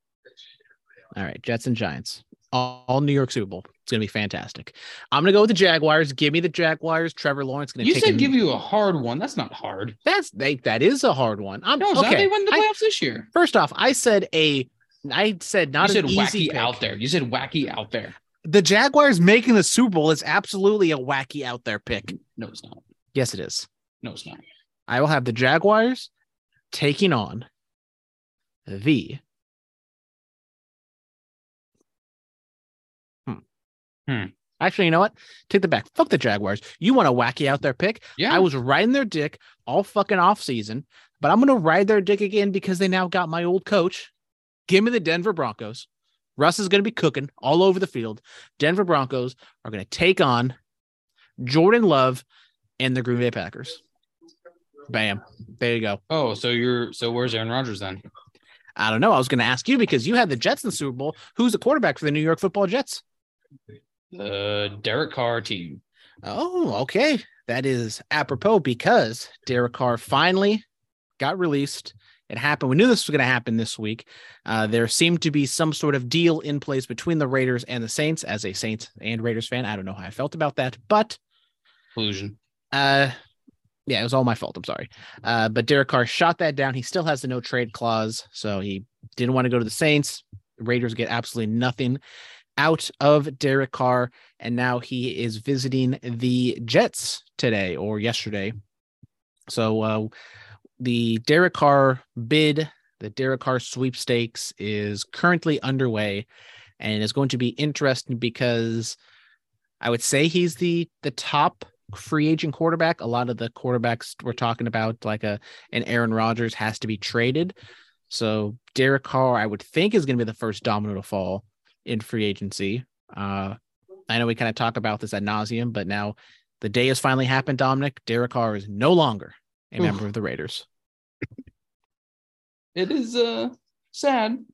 All right, Jets and Giants. All, all New York Super Bowl. It's gonna be fantastic. I'm gonna go with the Jaguars. Give me the Jaguars. Trevor Lawrence gonna You take said give you a hard one. That's not hard. That's they, that is a hard one. I'm No, okay. They won the I- playoffs this year. first off, I said a. I said not you said wacky easy pick. out there. You said wacky out there. The Jaguars making the Super Bowl is absolutely a wacky out there pick. No, it's not. Yes, it is. No, it's not. I will have the Jaguars taking on the. Hmm. Actually, you know what? Take the back. Fuck the Jaguars. You want a wacky out there pick? Yeah. I was riding their dick all fucking off season, but I'm gonna ride their dick again because they now got my old coach. Give me the Denver Broncos. Russ is gonna be cooking all over the field. Denver Broncos are gonna take on Jordan Love and the Green Bay Packers. Bam. There you go. oh, so you're so where's Aaron Rodgers then? I don't know. I was going to ask you because you had the Jets in the Super Bowl. Who's the quarterback for the New York Football Jets? The Derek Carr team. Oh, okay. That is apropos because Derek Carr finally got released. It happened. We knew this was going to happen this week. Uh, there seemed to be some sort of deal in place between the Raiders and the Saints. As a Saints and Raiders fan, I don't know how I felt about that, but Collusion. uh, yeah, it was all my fault. I'm sorry. Uh, but Derek Carr shot that down. He still has the no trade clause, so he didn't want to go to the Saints. Raiders get absolutely nothing out of Derek Carr, and now he is visiting the Jets today or yesterday. So uh, the Derek Carr bid, the Derek Carr sweepstakes is currently underway and is going to be interesting because I would say he's the the top free agent quarterback. A lot of the quarterbacks we're talking about, like a an Aaron Rodgers, has to be traded. So Derek Carr, I would think, is going to be the first domino to fall in free agency. Uh, I know we kind of talk about this ad nauseum, but now the day has finally happened. Dominic Derek Carr is no longer a Oof. member of the Raiders. It is uh sad.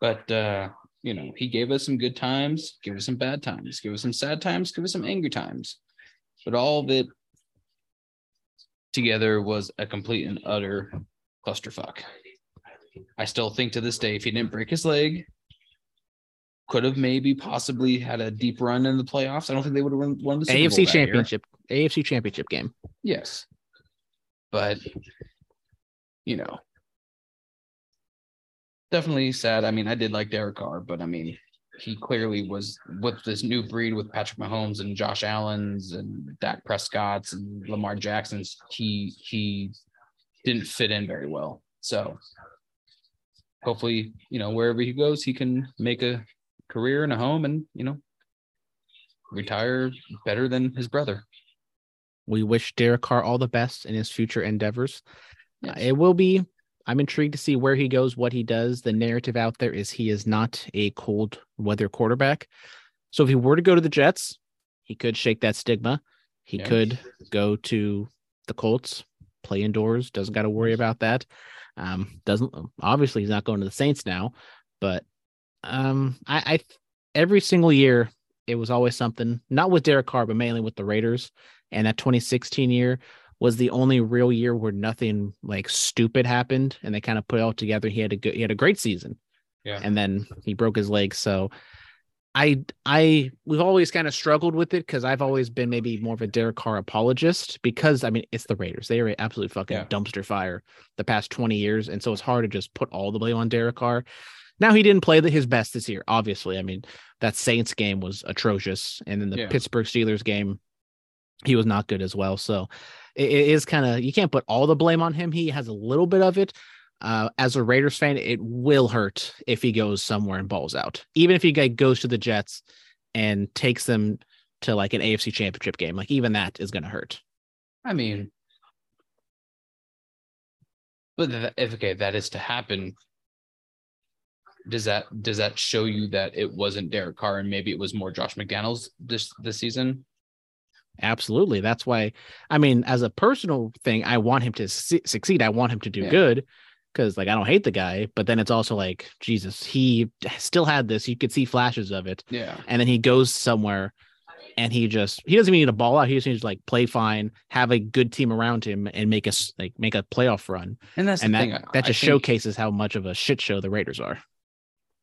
But uh, you know, he gave us some good times, gave us some bad times, gave us some sad times, gave us some angry times. But all of it together was a complete and utter clusterfuck. I still think to this day, if he didn't break his leg, could have maybe possibly had a deep run in the playoffs. I don't think they would have won, won the Super AFC that year. championship, AFC championship game. Yes. But you know, definitely sad. I mean, I did like Derek Carr, but I mean, he clearly was with this new breed with Patrick Mahomes and Josh Allen's and Dak Prescott's and Lamar Jackson's. He he didn't fit in very well. So hopefully, you know, wherever he goes, he can make a career and a home and, you know, retire better than his brother. We wish Derek Carr all the best in his future endeavors. Uh, it will be. I'm intrigued to see where he goes, what he does. The narrative out there is he is not a cold weather quarterback. So if he were to go to the Jets, he could shake that stigma. He Yeah. could go to the Colts, play indoors, doesn't got to worry about that. Um, doesn't obviously he's not going to the Saints now, but um, I, I every single year it was always something. Not with Derek Carr, but mainly with the Raiders. And that 2016 year was the only real year where nothing like stupid happened, and they kind of put it all together. He had a good, he had a great season, Yeah. and then he broke his leg. So, I, I, we've always kind of struggled with it because I've always been maybe more of a Derek Carr apologist because I mean it's the Raiders. They are an absolute fucking Yeah. dumpster fire the past 20 years, and so it's hard to just put all the blame on Derek Carr. Now he didn't play the, his best this year, obviously. I mean that Saints game was atrocious, and then the Yeah. Pittsburgh Steelers game, he was not good as well. So it, it is kind of you can't put all the blame on him. He has a little bit of it. Uh, as a Raiders fan, it will hurt if he goes somewhere and balls out. Even if he goes to the Jets and takes them to like an AFC Championship game, like even that is going to hurt. I mean, but if okay, that is to happen. Does that does that show you that it wasn't Derek Carr and maybe it was more Josh McDaniels this this season? Absolutely. That's why, I mean, as a personal thing, I want him to su- succeed. I want him to do Yeah. good because, like, I don't hate the guy, but then it's also like, Jesus, he still had this. You could see flashes of it. Yeah, And then he goes somewhere and he just, he doesn't even need a ball out. He just needs to like play fine, have a good team around him, and make us like make a playoff run. and that's and the that, thing. That just showcases how much of a shit show the Raiders are.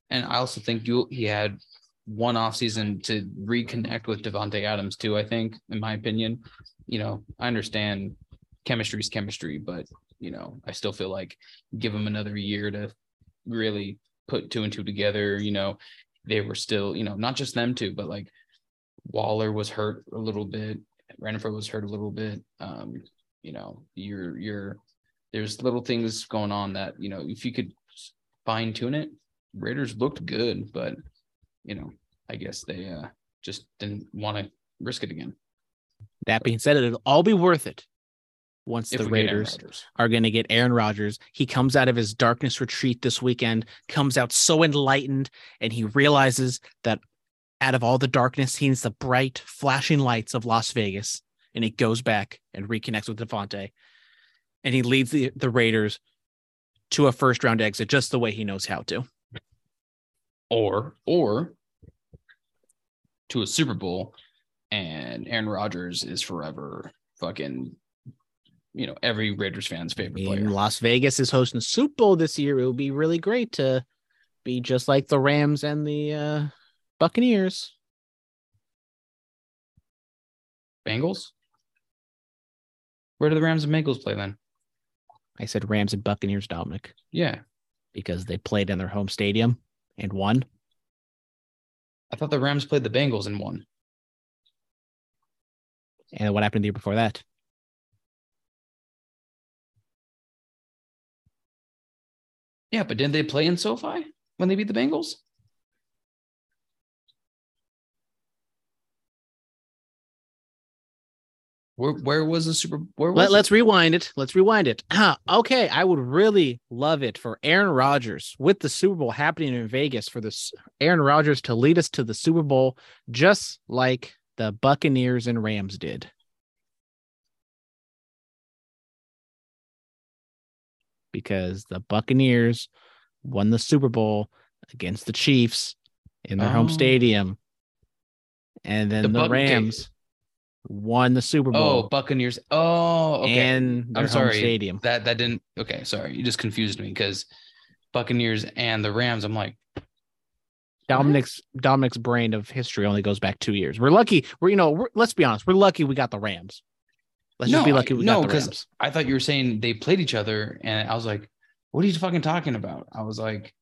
And I also think you he had one off season to reconnect with Davante Adams too. I think, in my opinion, you know, I understand chemistry is chemistry, but you know, I still feel like give him another year to really put two and two together. You know, they were still, you know, not just them two, but like Waller was hurt a little bit, Renfrow was hurt a little bit. Um, you know, you're you're there's little things going on that you know if you could fine tune it Raiders looked good, but you know, I guess they uh just didn't want to risk it again. That being said, it'll all be worth it once If the we get Aaron Raiders are going to get Aaron Rodgers. He comes out of his darkness retreat this weekend, comes out so enlightened, and he realizes that out of all the darkness, he needs the bright, flashing lights of Las Vegas. And he goes back and reconnects with Davante. And he leads the, the Raiders to a first round exit just the way he knows how to. or or to a Super Bowl, and Aaron Rodgers is forever fucking, you know, every Raiders fan's favorite In player. Las Vegas is hosting Super Bowl this year. It would be really great to be just like the Rams and the uh, Buccaneers. Bengals. Where do the Rams and Bengals play then? I said Rams and Buccaneers, Dominic. Yeah, because they played in their home stadium and won. I thought the Rams played the Bengals and won. And what happened the year before that? Yeah, but didn't they play in SoFi when they beat the Bengals? Where where was the Super? Where was Let, let's rewind it. Let's rewind it. *clears throat* okay, I would really love it for Aaron Rodgers with the Super Bowl happening in Vegas for this Aaron Rodgers to lead us to the Super Bowl, just like the Buccaneers and Rams did. Because the Buccaneers won the Super Bowl against the Chiefs in their home Oh. stadium, and then The the, Buc-. Rams won the Super oh, Bowl. Oh, Buccaneers. Oh, okay. and their I'm home sorry. stadium. That that didn't. Okay, sorry. You just confused me because Buccaneers and the Rams. I'm like, Dominic's Dominic's brain of history only goes back two years. We're lucky. We're you know. We're, let's be honest. We're lucky we got the Rams. Let's just No, be I- lucky we no, got the Rams. I thought you were saying they played each other, and I was like, what are you fucking talking about? I was like,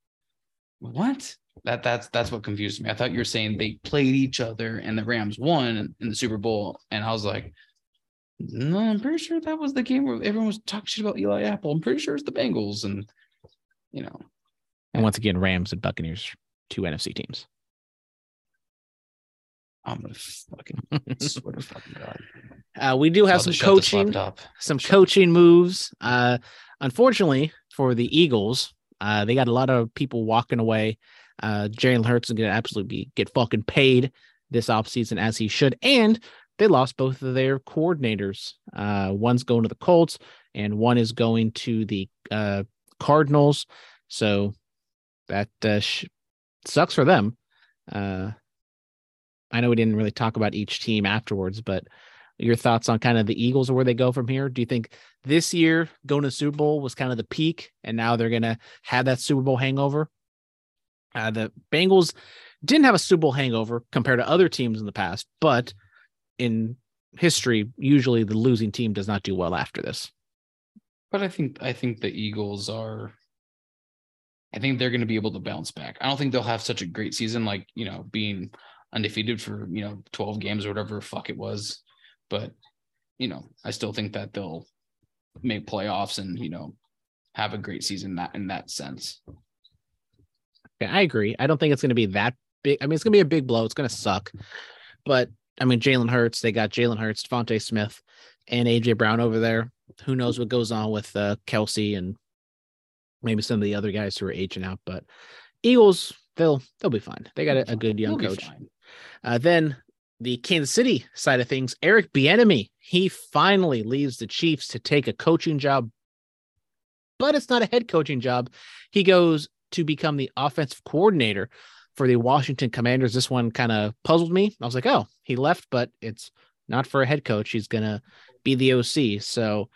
what? That that's that's what confused me. I thought you were saying they played each other and the Rams won in, in the Super Bowl, and I was like, no, I'm pretty sure that was the game where everyone was talking shit about Eli Apple. I'm pretty sure it's the Bengals, and you know, And once again, Rams and Buccaneers, two NFC teams. I'm gonna fucking *laughs* swear to fucking god. Uh, we do have About to some shut coaching, some coaching moves. Uh, unfortunately for the Eagles, uh, they got a lot of people walking away. Uh, Jalen Hurts is going to absolutely be, get fucking paid this offseason as he should. And they lost both of their coordinators. Uh, one's going to the Colts and one is going to the uh, Cardinals. So that uh, sh- sucks for them. Uh, I know we didn't really talk about each team afterwards, but your thoughts on kind of the Eagles or where they go from here? Do you think this year going to Super Bowl was kind of the peak, and now they're gonna have that Super Bowl hangover? Uh, the Bengals didn't have a Super Bowl hangover compared to other teams in the past, but in history, usually the losing team does not do well after this. But I think I think the Eagles are. I think they're going to be able to bounce back. I don't think they'll have such a great season, like you know, being undefeated for you know twelve games or whatever fuck it was. But you know, I still think that they'll make playoffs and you know have a great season that in that sense. Yeah, I agree. I don't think it's going to be that big. I mean, it's going to be a big blow. It's going to suck. But I mean, Jalen Hurts, they got Jalen Hurts, DeVonta Smith, and AJ Brown over there. Who knows what goes on with uh, Kelce and maybe some of the other guys who are aging out. But Eagles, they'll they'll be fine. They got a, a good young coach. fine. Uh, then the Kansas City side of things, Eric Bieniemy, he finally leaves the Chiefs to take a coaching job, but it's not a head coaching job. He goes to become the offensive coordinator for the Washington Commanders. This one kind of puzzled me. I was like, oh, he left, but it's not for a head coach. He's gonna be the OC. So,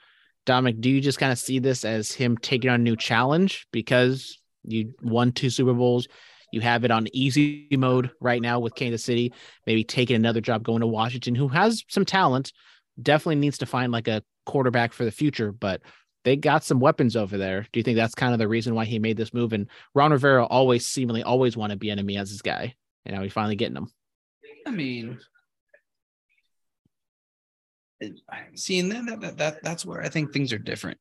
Dominic, do you just kind of see this as him taking on a new challenge because you won two Super Bowls? You have it on easy mode right now with Kansas City, maybe taking another job going to Washington, who has some talent, definitely needs to find like a quarterback for the future, but they got some weapons over there. Do you think that's kind of the reason why he made this move? And Ron Rivera always seemingly always wanted to Bieniemy as his guy, and now he's finally getting him. I mean, seeing that that that that's where I think things are different.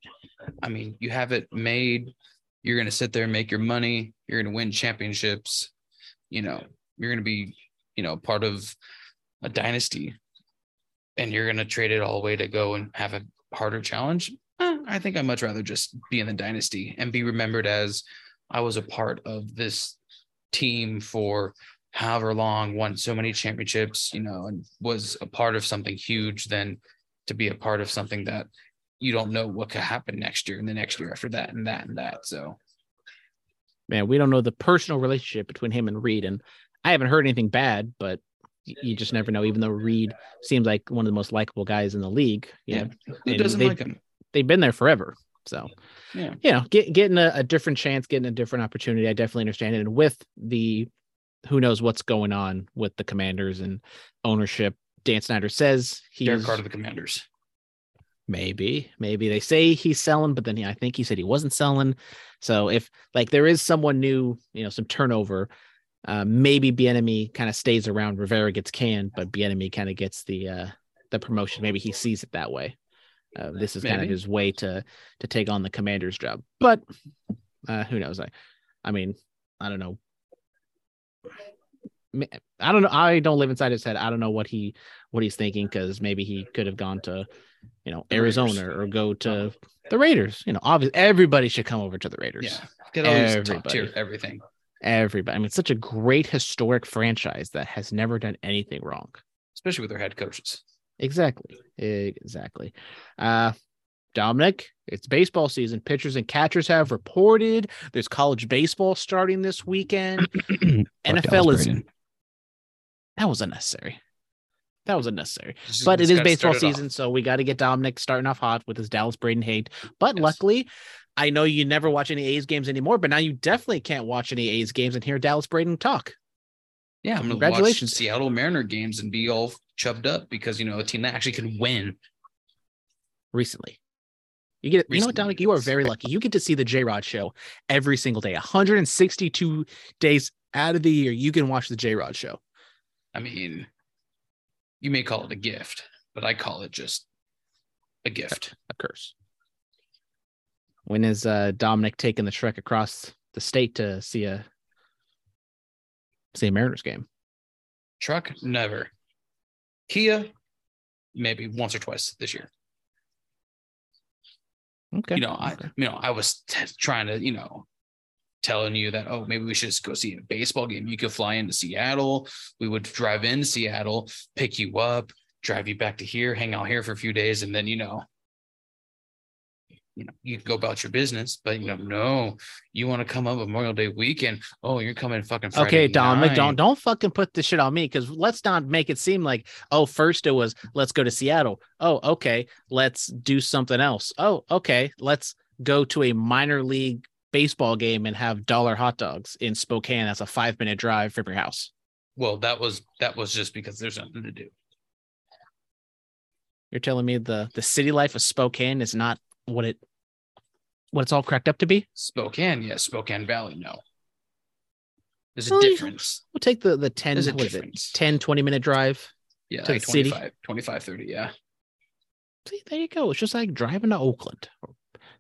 I mean, you have it made. You're gonna sit there and make your money. You're gonna win championships. You know, you're gonna be, you know, part of a dynasty, and you're gonna trade it all away to go and have a harder challenge. Eh, I think I'd much rather just be in the dynasty and be remembered as I was a part of this team for however long, won so many championships, you know, and was a part of something huge than to be a part of something that you don't know what could happen next year and the next year after that and that and that. So Man, we don't know the personal relationship between him and Reed, and I haven't heard anything bad, but you just never know. Even though Reed seems like one of the most likable guys in the league, you yeah, know, who doesn't they- like him? they've been there forever. So Yeah. you know, get, getting a, a different chance, getting a different opportunity. I definitely understand it. And with the who knows what's going on with the commanders and ownership, Dan Snyder says he's Derek Carr to the Commanders. Maybe, maybe they say he's selling, but then he, I think he said he wasn't selling. So if like there is someone new, you know, some turnover, uh, maybe Bieniemy kind of stays around. Rivera gets canned, but Bieniemy kind of gets the uh, the promotion. Maybe he sees it that way. Uh, this is kind of his way to to take on the commander's job. But Uh, who knows? I, I mean, I don't know. I don't know. I don't live inside his head. I don't know what he what he's thinking because maybe he could have gone to, you know, The Arizona Raiders. or go to the Raiders. You know, obviously everybody should come over to the Raiders. Yeah. Get all these top Everybody. tier everything. Everybody. I mean, it's such a great historic franchise that has never done anything wrong. Especially with their head coaches. Exactly. Exactly. Uh Dominic, it's baseball season. Pitchers and catchers have reported. There's college baseball starting this weekend. *clears throat* NFL is that was unnecessary. That was unnecessary. Just- But it is baseball it off. season, so we got to get Dominic starting off hot with his Dallas Braden hate. But Yes. luckily, I know you never watch any A's games anymore, but now you definitely can't watch any A's games and hear Dallas Braden talk. Yeah, I'm gonna watch Congratulations. Seattle Mariner games and be all chubbed up because you know a team that actually can win. recently. You get, you know what, Dominic? You are very lucky. You get to see the J Rod show every single day, 162 days out of the year. You can watch the J Rod show. I mean, you may call it a gift, but I call it just a gift. A curse. When is uh, Dominic taking the trek across the state to see a see a Mariners game? Truck, never. Kia, maybe once or twice this year. Okay, You know, I you know I was t- trying to you know telling you that oh maybe we should just go see a baseball game. You could fly into Seattle. We would drive into Seattle, pick you up, drive you back to here, hang out here for a few days, and then you know. You know, you could go about your business, but you know, no, you want to come up Memorial Day weekend. Oh, you're coming fucking Friday okay, Dominic, night. don't don't fucking put this shit on me because let's not make it seem like oh, first it was let's go to Seattle. Oh, okay, let's do something else. Oh, okay, let's go to a minor league baseball game and have dollar hot dogs in Spokane. That's a five minute drive from your house. Well, that was that was just because there's nothing to do. You're telling me the the city life of Spokane is not what it what it's all cracked up to be? Spokane, yes, Spokane Valley, no. There's a Well, difference. We'll take the the 10 There's a what is it? difference. 10 20 minute drive. Yeah, to like the city. 25, 25, 30, yeah. See, there you go. It's just like driving to Oakland or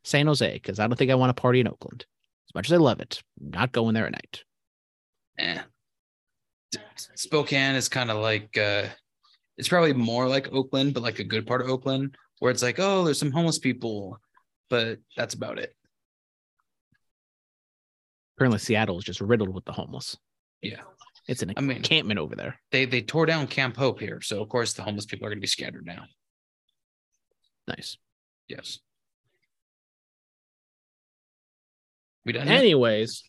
San Jose because I don't think I want to party in Oakland. As much as I love it, I'm not going there at night. Eh. Spokane is kind of like uh it's probably more like Oakland, but like a good part of Oakland, where it's like, oh, there's some homeless people, but that's about it. Apparently, Seattle is just riddled with the homeless. Yeah. It's an I mean- encampment over there. They they tore down Camp Hope here, so of course the homeless people are gonna be scattered now. Nice. Yes. We done? yet? Anyways,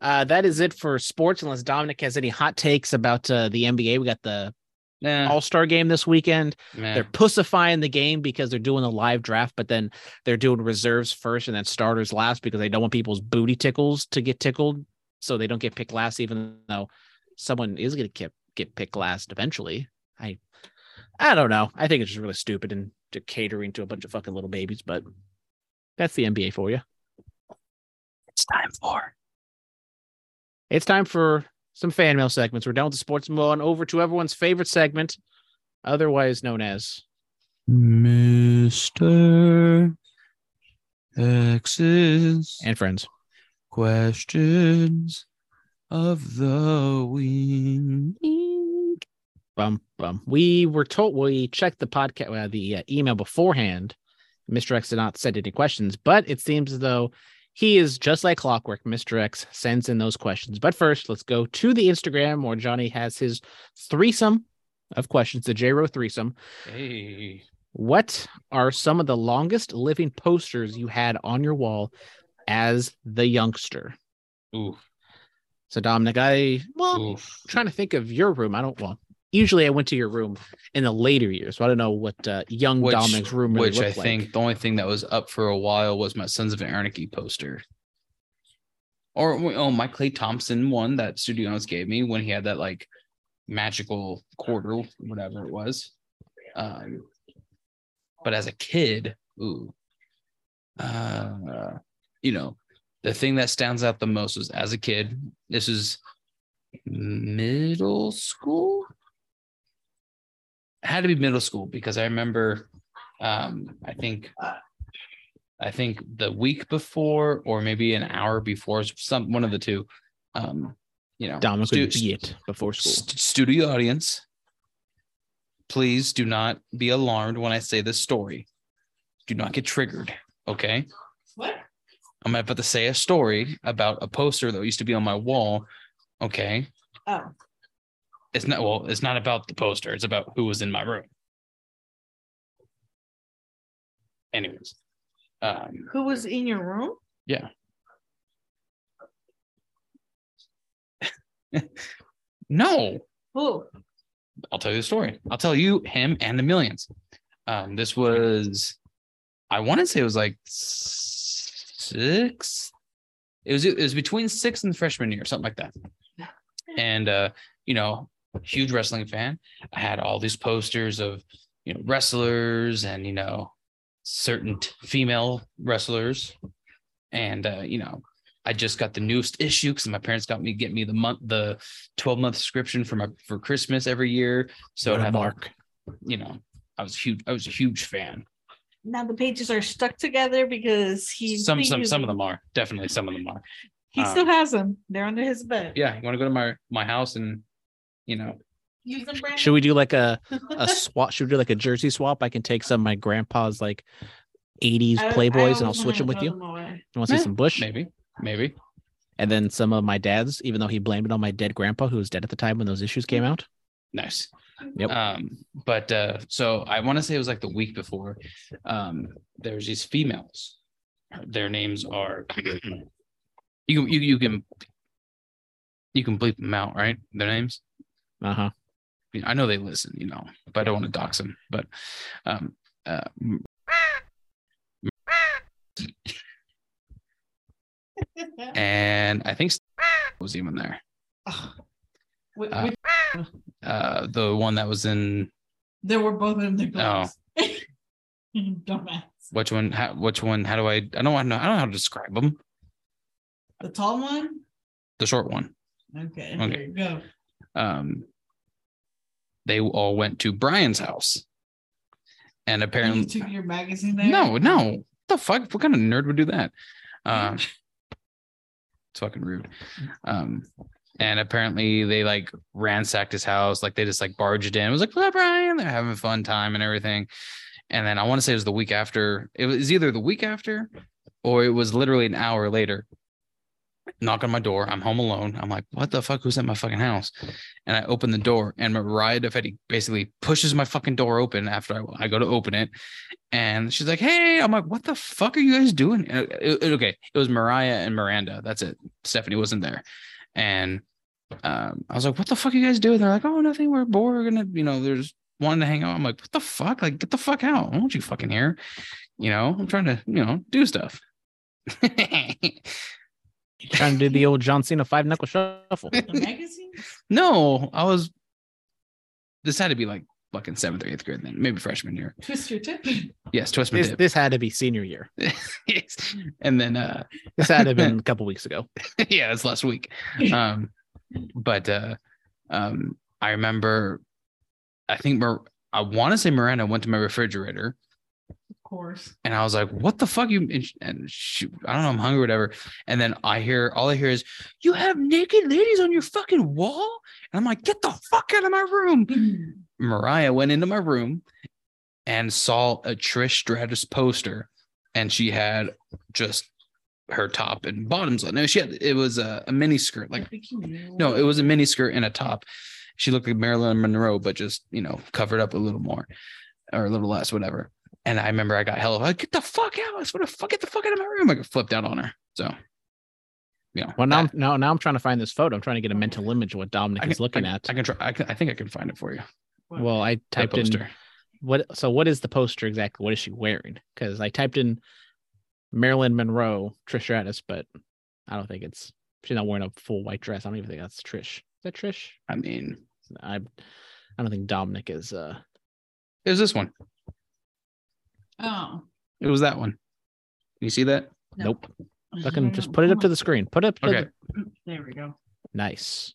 uh, that is it for sports. Unless Dominic has any hot takes about uh, the NBA, we got the Nah, All Star game this weekend. nah. They're pussifying the game because they're doing a live draft, but then they're doing reserves first and then starters last because they don't want people's booty tickles to get tickled, so they don't get picked last, even though someone is going to get get picked last eventually. I I don't know. I think it's just really stupid and to catering to a bunch of fucking little babies, but that's the NBA for you. It's time for It's time for some fan mail segments. We're done with the sports and on over to everyone's favorite segment, otherwise known as Mr. X's and friends. questions of the week. Bum bum. We were told we checked the podcast, uh, the uh, email beforehand. Mr. X did not send any questions, but it seems as though he is just like clockwork. Mr. X sends in those questions. But first, let's go to the Instagram where Johnny has his threesome of questions, the J Row threesome. Hey. What are some of the longest living posters you had on your wall as the youngster? Ooh. So Dominic, I well, Oof. trying to think of your room. I don't well. Usually, I went to your room in the later years, so I don't know what uh, young Which, Dominic's room really which I like. think the only thing that was up for a while was my Sons of Anarchy poster. Or oh, my Klay Thompson one that Studios gave me when he had that like magical quarter, whatever it was. Um, but as a kid, ooh, uh, you know, the thing that stands out the most was as a kid. This is middle school. It had to be middle school because I remember, um, I think I think the week before, or maybe an hour before, some one of the two. Um, you know, Dominic stu- be it before school. st- studio audience, please do not be alarmed when I say this story. Do not get triggered. Okay. What? I'm about to say a story about a poster that used to be on my wall. Okay. Oh, It's not well, it's not about the poster, it's about who was in my room. Anyways. Um who was in your room? Yeah. *laughs* no, Who? I'll tell you the story. I'll tell you him and the millions. Um, this was, I want to say it was like six. It was it was between six and freshman year, something like that. And uh, you know, huge wrestling fan. I had all these posters of you know wrestlers and you know certain t- female wrestlers, and uh, you know. I just got the newest issue because my parents got me get me the month the 12 month subscription for my for Christmas every year. So What it a had all- mark. you know, I was huge. I was a huge fan. Now the pages are stuck together because he Some some used some of them are definitely some of them are. He um, still has them. They're under his bed. Yeah, you want to go to my my house and you know Use them, Brandon? Should we do like a a *laughs* swap? Should we do like a jersey swap? I can take some of my grandpa's like 80s I- I Playboys and I'll switch them with you. throw them. You want to see some Bush? maybe maybe And then some of my dad's, even though he blamed it on my dead grandpa who was dead at the time when those issues came out. nice. Yep. Um, but uh, so I want to say it was like the week before. Um, there's these females. Their names are *clears throat* you can you you can you can bleep them out, right? Their names. Uh huh. you know, I know they listen, you know, but I don't want to dox them. But um, uh, *laughs* and I think was even there. Wait, Uh, wait, Uh, the one that was in there were both in the Oh. glass. *laughs* Dumbass. which one? How, which one? How do I? I don't want to know. I don't know how to describe them. The tall one? The short one. Okay, Okay. there you go. Um, they all went to Brian's house, and You apparently, took your magazine there? no, no, what the fuck? What kind of nerd would do that? Um, *laughs* it's fucking rude. Um, and apparently they like ransacked his house, like they just like barged in. It was like, "Hello, Brian." They're having a fun time and everything. And then I want to say it was the week after. It was either the week after, or it was literally an hour later. Knock on my door. I'm home alone. I'm like, what the fuck? Who's at my fucking house? And I open the door, and Mariah Defetti basically pushes my fucking door open after I, I go to open it. And she's like, hey, I'm like, what the fuck are you guys doing? It- it- okay, it was Mariah and Miranda. That's it. Stephanie wasn't there. And um, I was like, what the fuck are you guys doing? They're like, oh, nothing. We're bored. We're gonna, you know, there's wanting to hang out. I'm like, what the fuck? Like, get the fuck out. I don't you fucking here. You know, I'm trying to, you know, do stuff. *laughs* Trying to do the old John Cena five knuckle shuffle. No, I was this had to be like fucking seventh or eighth grade then, maybe freshman year. Twist your tip. Yes, twist my This, tip. this had to be senior year. *laughs* Yes. and then uh This had to have been *laughs* a couple weeks ago. *laughs* yeah, it's last week. Um, but uh, um, I remember, I think Mir- I want to say Miranda went to my refrigerator, Of course. and I was like, "What the fuck?" You and, sh- and she, I don't know, I'm hungry, whatever. And then I hear all I hear is, "You have naked ladies on your fucking wall," and I'm like, "Get the fuck out of my room!" Mariah went into my room and saw a Trish Stratus poster, and she had just her top and bottoms on. No, she had it was a, a mini skirt, like no, it was a mini skirt and a top. She looked like Marilyn Monroe, but just you know covered up a little more or a little less, whatever. And I remember I got hella like, get the fuck out! I swear to fuck, get the fuck out of my room! I got flipped out on her. So, you know, Well, now, I'm, that- now, now I'm trying to find this photo. I'm trying to get a mental image of what Dominic I is looking I, at. I can try. I, can, I think I can find it for you. well, I The typed in poster. what. So, what is the poster exactly? What is she wearing? Because I typed in Marilyn Monroe, Trish Stratus, but I don't think it's. She's not wearing a full white dress. I don't even think that's Trish. Is that Trish? I mean, I, I don't think Dominic is. uh it was this one. Oh. It was that one. You see that? no. Nope. I Fucking just put it up to the screen. Put it up. To Okay. the- *clears throat* There we go. nice.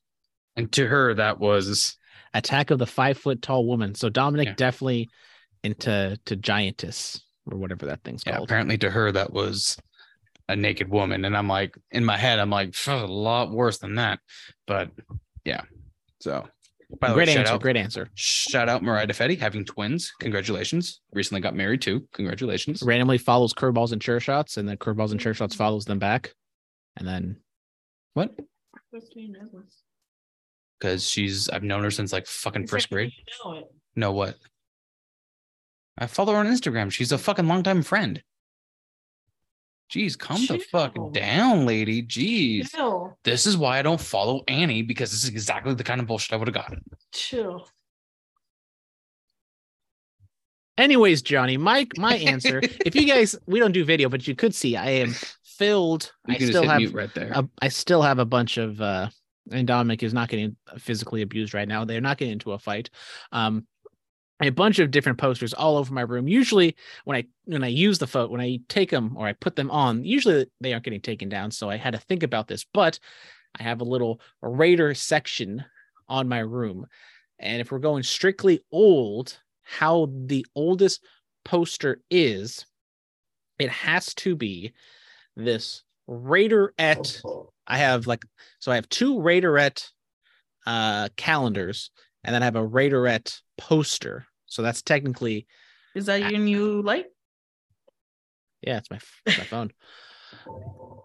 And to her, that was Attack of the five foot tall woman. So Dominic Yeah. definitely into to giantess. or whatever that thing's Yeah, called. apparently to her that was a naked woman, and I'm like, in my head, I'm like, a lot worse than that. But yeah, so by the great way, shout answer. out, Great answer. shout out Mariah Defetti having twins. Congratulations! Recently got married too. Congratulations. Randomly follows curveballs and chair shots, and then curveballs and chair shots follows them back, and then What? Because she's I've known her since like fucking first grade. Know it. No, what? I follow her on Instagram. She's a fucking longtime friend. Jeez, calm the fuck down, lady. Jeez. Chill. This is why I don't follow Annie because this is exactly the kind of bullshit I would have gotten. Chill. Anyways, Johnny, my my answer. *laughs* if you guys, we don't do video, but you could see I am filled. You I can just still hit have mute right there. a, I still have a bunch of uh and Dominic is not getting physically abused right now. They're not getting into a fight. Um a bunch of different posters all over my room. Usually when I when I use the photo, when I take them or I put them on, usually they aren't getting taken down. So I had to think about this, but I have a little Raider section on my room. And if we're going strictly old, how the oldest poster is, it has to be this Raiderette. I have like so I have two Raiderette uh calendars and then I have a Raiderette poster. So that's technically Is that your new light? yeah, it's my it's my phone.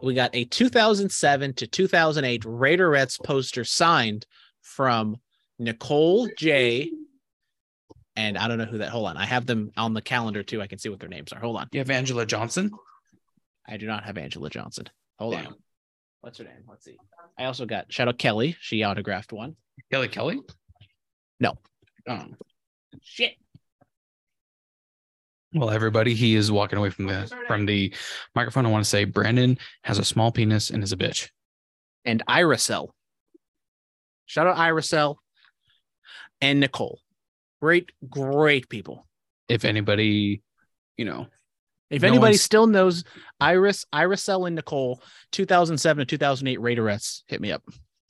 We got a 2007 to 2008 Raiderettes poster signed from Nicole J. And I don't know who that. Hold on, I have them on the calendar too. I can see what their names are. Hold on, You have Angela Johnson. I do not have Angela Johnson. Hold Damn. on, what's her name? Let's see. I also got shout out Kelly. She autographed one. Kelly Kelly? No. Oh. Shit. Well, everybody, he is walking away from the from the microphone. I want to say Brandon has a small penis and is a bitch. And Iracel. Shout out Iracel and Nicole. Great, great people. If anybody, you know, If No anybody one's- still knows Iris, Iracel and Nicole, 2007 to 2008 Raiderettes, hit me up.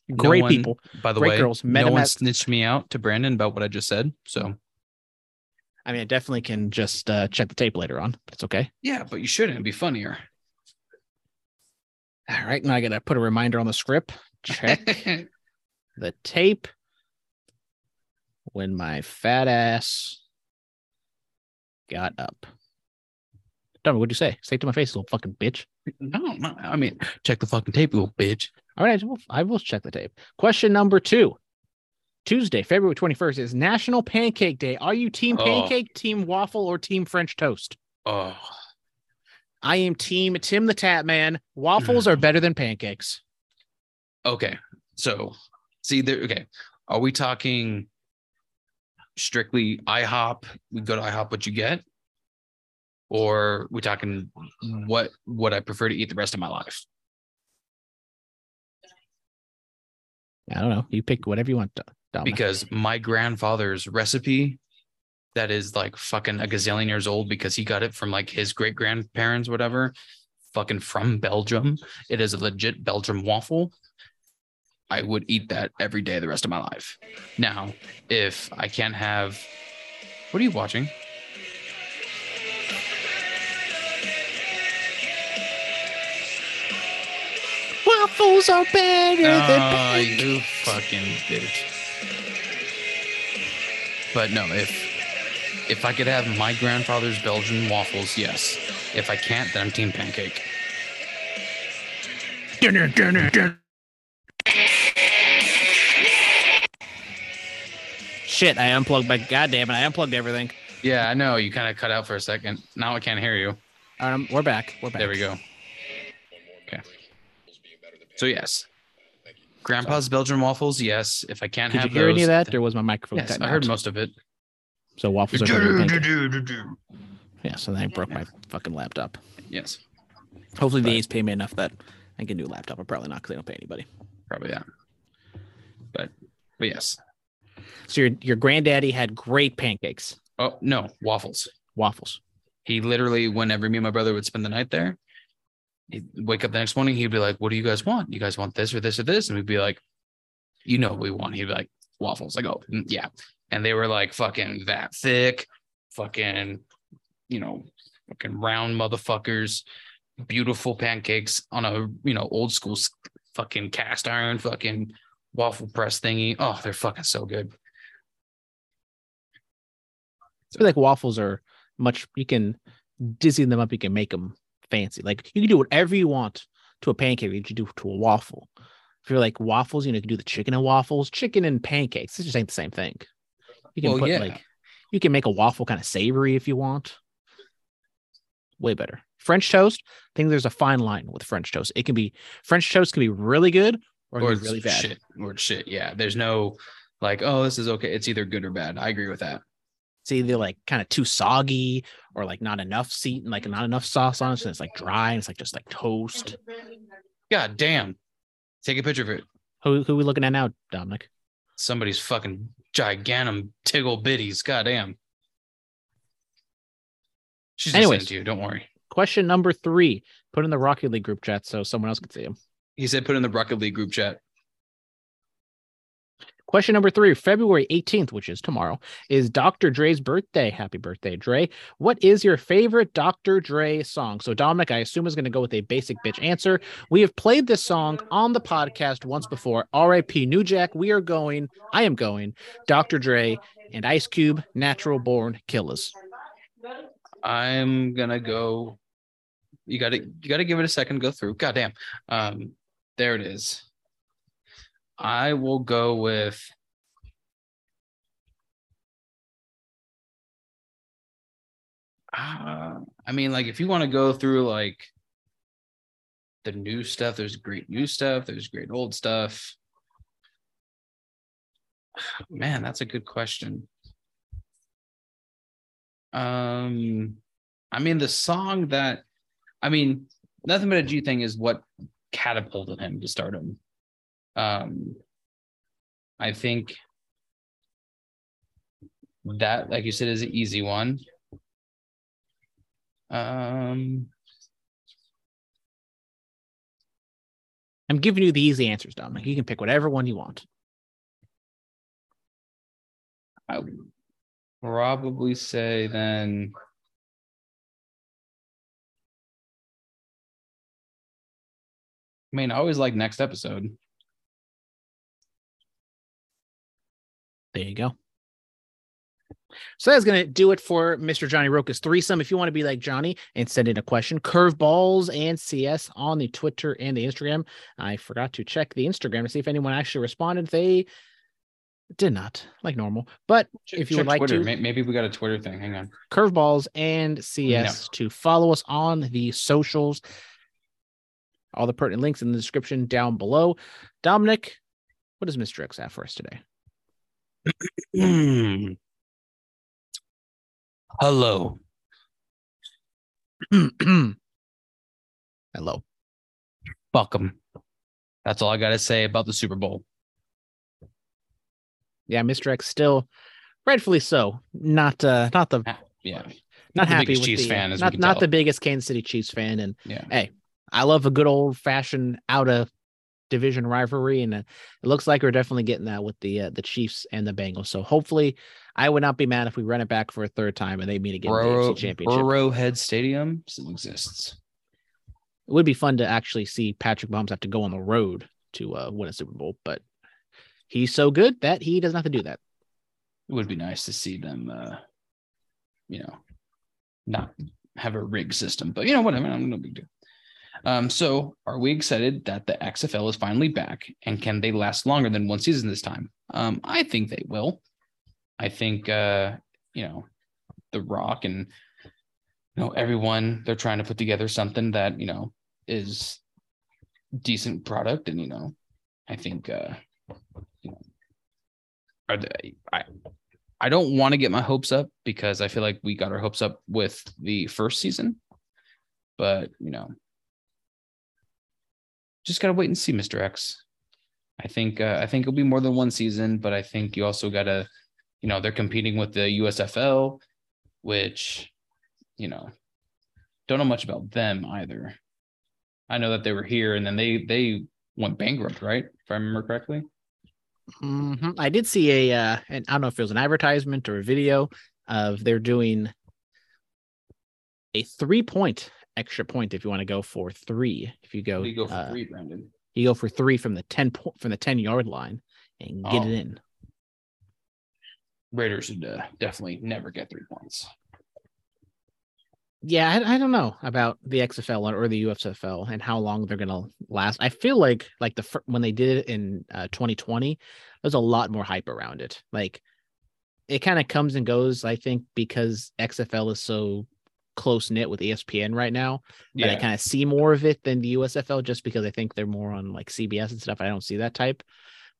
no Great one- people. By the Great way, girls. Met no one at- snitched me out to Brandon about what I just said. So I mean, I definitely can just uh, check the tape later on. That's okay. yeah, but you shouldn't. It'd be funnier. All right. Now I got to put a reminder on the script. Check *laughs* the tape when my fat ass got up. Dummy, what'd you say? Say it to my face, little fucking bitch. no, no, I mean, check the fucking tape, little bitch. All right, I will, I will check the tape. Question number two. Tuesday, February 21st is National Pancake Day. Are you team Oh. pancake, team waffle, or team French toast? Oh, I am team Tim the Tap Man. Waffles are mm-hmm. better than pancakes. okay. So, see, there. Okay, are we talking strictly IHOP? We go to IHOP, what you get, or we talking what what I prefer to eat the rest of my life? I don't know. You pick whatever you want, Do- Dominic. because my grandfather's recipe that is like fucking a gazillion years old because he got it from like his great grandparents whatever fucking from belgium it is a legit belgium waffle i would eat that every day the rest of my life now if i can't have what are you watching waffles are better than Oh, pancakes. you fucking bitch. But no, if if I could have my grandfather's Belgian waffles, yes. If I can't, then I'm team pancake. Shit, I unplugged my goddamn it, I unplugged everything. Yeah, I know. You kind of cut out for a second. Now I can't hear you. I'm- we're back. We're back. There we go. Okay. So yes, Grandpa's Belgian waffles. Yes. If I can't Did you have hear any of that? then- Or was my microphone Yes, I heard out? most of it. So waffles are better than pancakes. Yeah, so then I broke my fucking laptop. Yes, Hopefully the A's pay me enough that I can do a laptop. But probably not because they don't pay anybody. probably that. But but yes. So your your granddaddy had great pancakes, Oh no, waffles. waffles. He literally, whenever me and my brother would spend the night there, he'd wake up the next morning. He'd be like, "What do you guys want? You guys want this or this or this?" And we'd be like, "You know what we want." He'd be like, "Waffles." I go, "Mm, "Yeah," and they were like fucking that thick, fucking, you know, fucking round motherfuckers, beautiful pancakes on a you know old school fucking cast iron fucking waffle press thingy. Oh, they're fucking so good. I feel like waffles are much. You can dizzy them up. You can make them fancy. Like you can do whatever you want to a pancake. you can do to a waffle. If you're like waffles, you know, you can do the chicken and waffles, chicken and pancakes. It just ain't the same thing. You can Well, put yeah. like you can make a waffle kind of savory if you want. Way better. French toast. I think there's a fine line with French toast. It can be French toast can be really good or, Or can it's be really bad. shit. Or shit. Yeah. There's no like, oh, this is okay. It's either good or bad. I agree with that. It's either like kind of too soggy or like not enough seat and like not enough sauce on it. So it's like dry and it's like just like toast. God damn. Take a picture of it. Who who we looking at now, Dominic? Somebody's fucking gigantum tiggle bitties. God damn. She's Anyways. to you. Don't worry. Question number three. Put in the Rocket League group chat so someone else can see him. He said put in the Rocket League group chat. Question number three, February 18th, which is tomorrow, is Dr. Dre's birthday. Happy birthday, Dre. What is your favorite Dr. Dre song? So, Dominic, I assume is going to go with a basic bitch answer. We have played this song on the podcast once before. RIP New Jack. We are going, I am going, Dr. Dre and Ice Cube, Natural Born Killers. I'm gonna go. You gotta you gotta give it a second to go through. God damn. Um, there it is. I will go with uh, I mean, like if you want to go through like the new stuff, there's great new stuff, there's great old stuff. *sighs* Man, that's a good question. Um, I mean, the song that, I mean, nothing but a G thing is what catapulted him to stardom. Um, I think that, like you said, is an easy one. Um, I'm giving you the easy answers, Dominic. You can pick whatever one you want. I would probably say then. I mean, I always like next episode. There you go. So that's going to do it for Mr. Johnny Roca's threesome. If you want to be like Johnny and send in a question, curveballs and CS on the Twitter and the Instagram. I forgot to check the Instagram to see if anyone actually responded. They did not, like normal. But if you would Check like Twitter. to, maybe we got a Twitter thing. Hang on. curveballs and CS to follow us on the socials. All the pertinent links in the description down below. Dominic, what does Mr. X have for us today? *clears throat* Hello. *clears throat* Hello. Fuck 'em. That's all I got to say about the Super Bowl. Yeah, Mr. X still rightfully so. Not uh not the Yeah. not the happy biggest with Chiefs the, fan, as we not not tell. the biggest Kansas City Chiefs fan and Yeah. hey, I love a good old fashioned out of division rivalry and uh, it looks like we're definitely getting that with the uh, the Chiefs and the Bengals. So hopefully I would not be mad if we run it back for a third time and they meet again in the Burrow, AFC Championship. Burrowhead Stadium still exists. It would be fun to actually see Patrick Mahomes have to go on the road to uh, win a Super Bowl, but he's so good that he doesn't have to do that. It would be nice to see them, uh, you know, not have a rig system, but you know, whatever. I'm no big deal. Um, so are we excited that the XFL is finally back and can they last longer than one season this time? Um, I think they will. I think, uh, you know, The Rock and, you know, everyone, they're trying to put together something that, you know, is decent product. And, you know, I think, uh, you know, they, I, I don't want to get my hopes up because I feel like we got our hopes up with the first season, but you know, just gotta wait and see, Mr. X. I think uh, I think it'll be more than one season, but I think you also gotta, you know, they're competing with the USFL, which, you know, don't know much about them either. I know that they were here and then they they went bankrupt, right? If I remember correctly. Mhm. I did see a, uh, and I don't know if it was an advertisement or a video of they're doing a three point extra point if you want to go for three. If you go, you go for uh, three, Brandon? you go for three from the ten po- from the ten yard line and get Oh. it in. Raiders would uh, definitely never get three points. Yeah, I, I don't know about the XFL or the USFL and how long they're gonna last. I feel like like the fir- when they did it in uh, 2020, there's a lot more hype around it. Like it kind of comes and goes. I think because XFL is so close knit with ESPN right now that I kind of see more of it than the USFL just because I think they're more on like CBS and stuff. I don't see that type,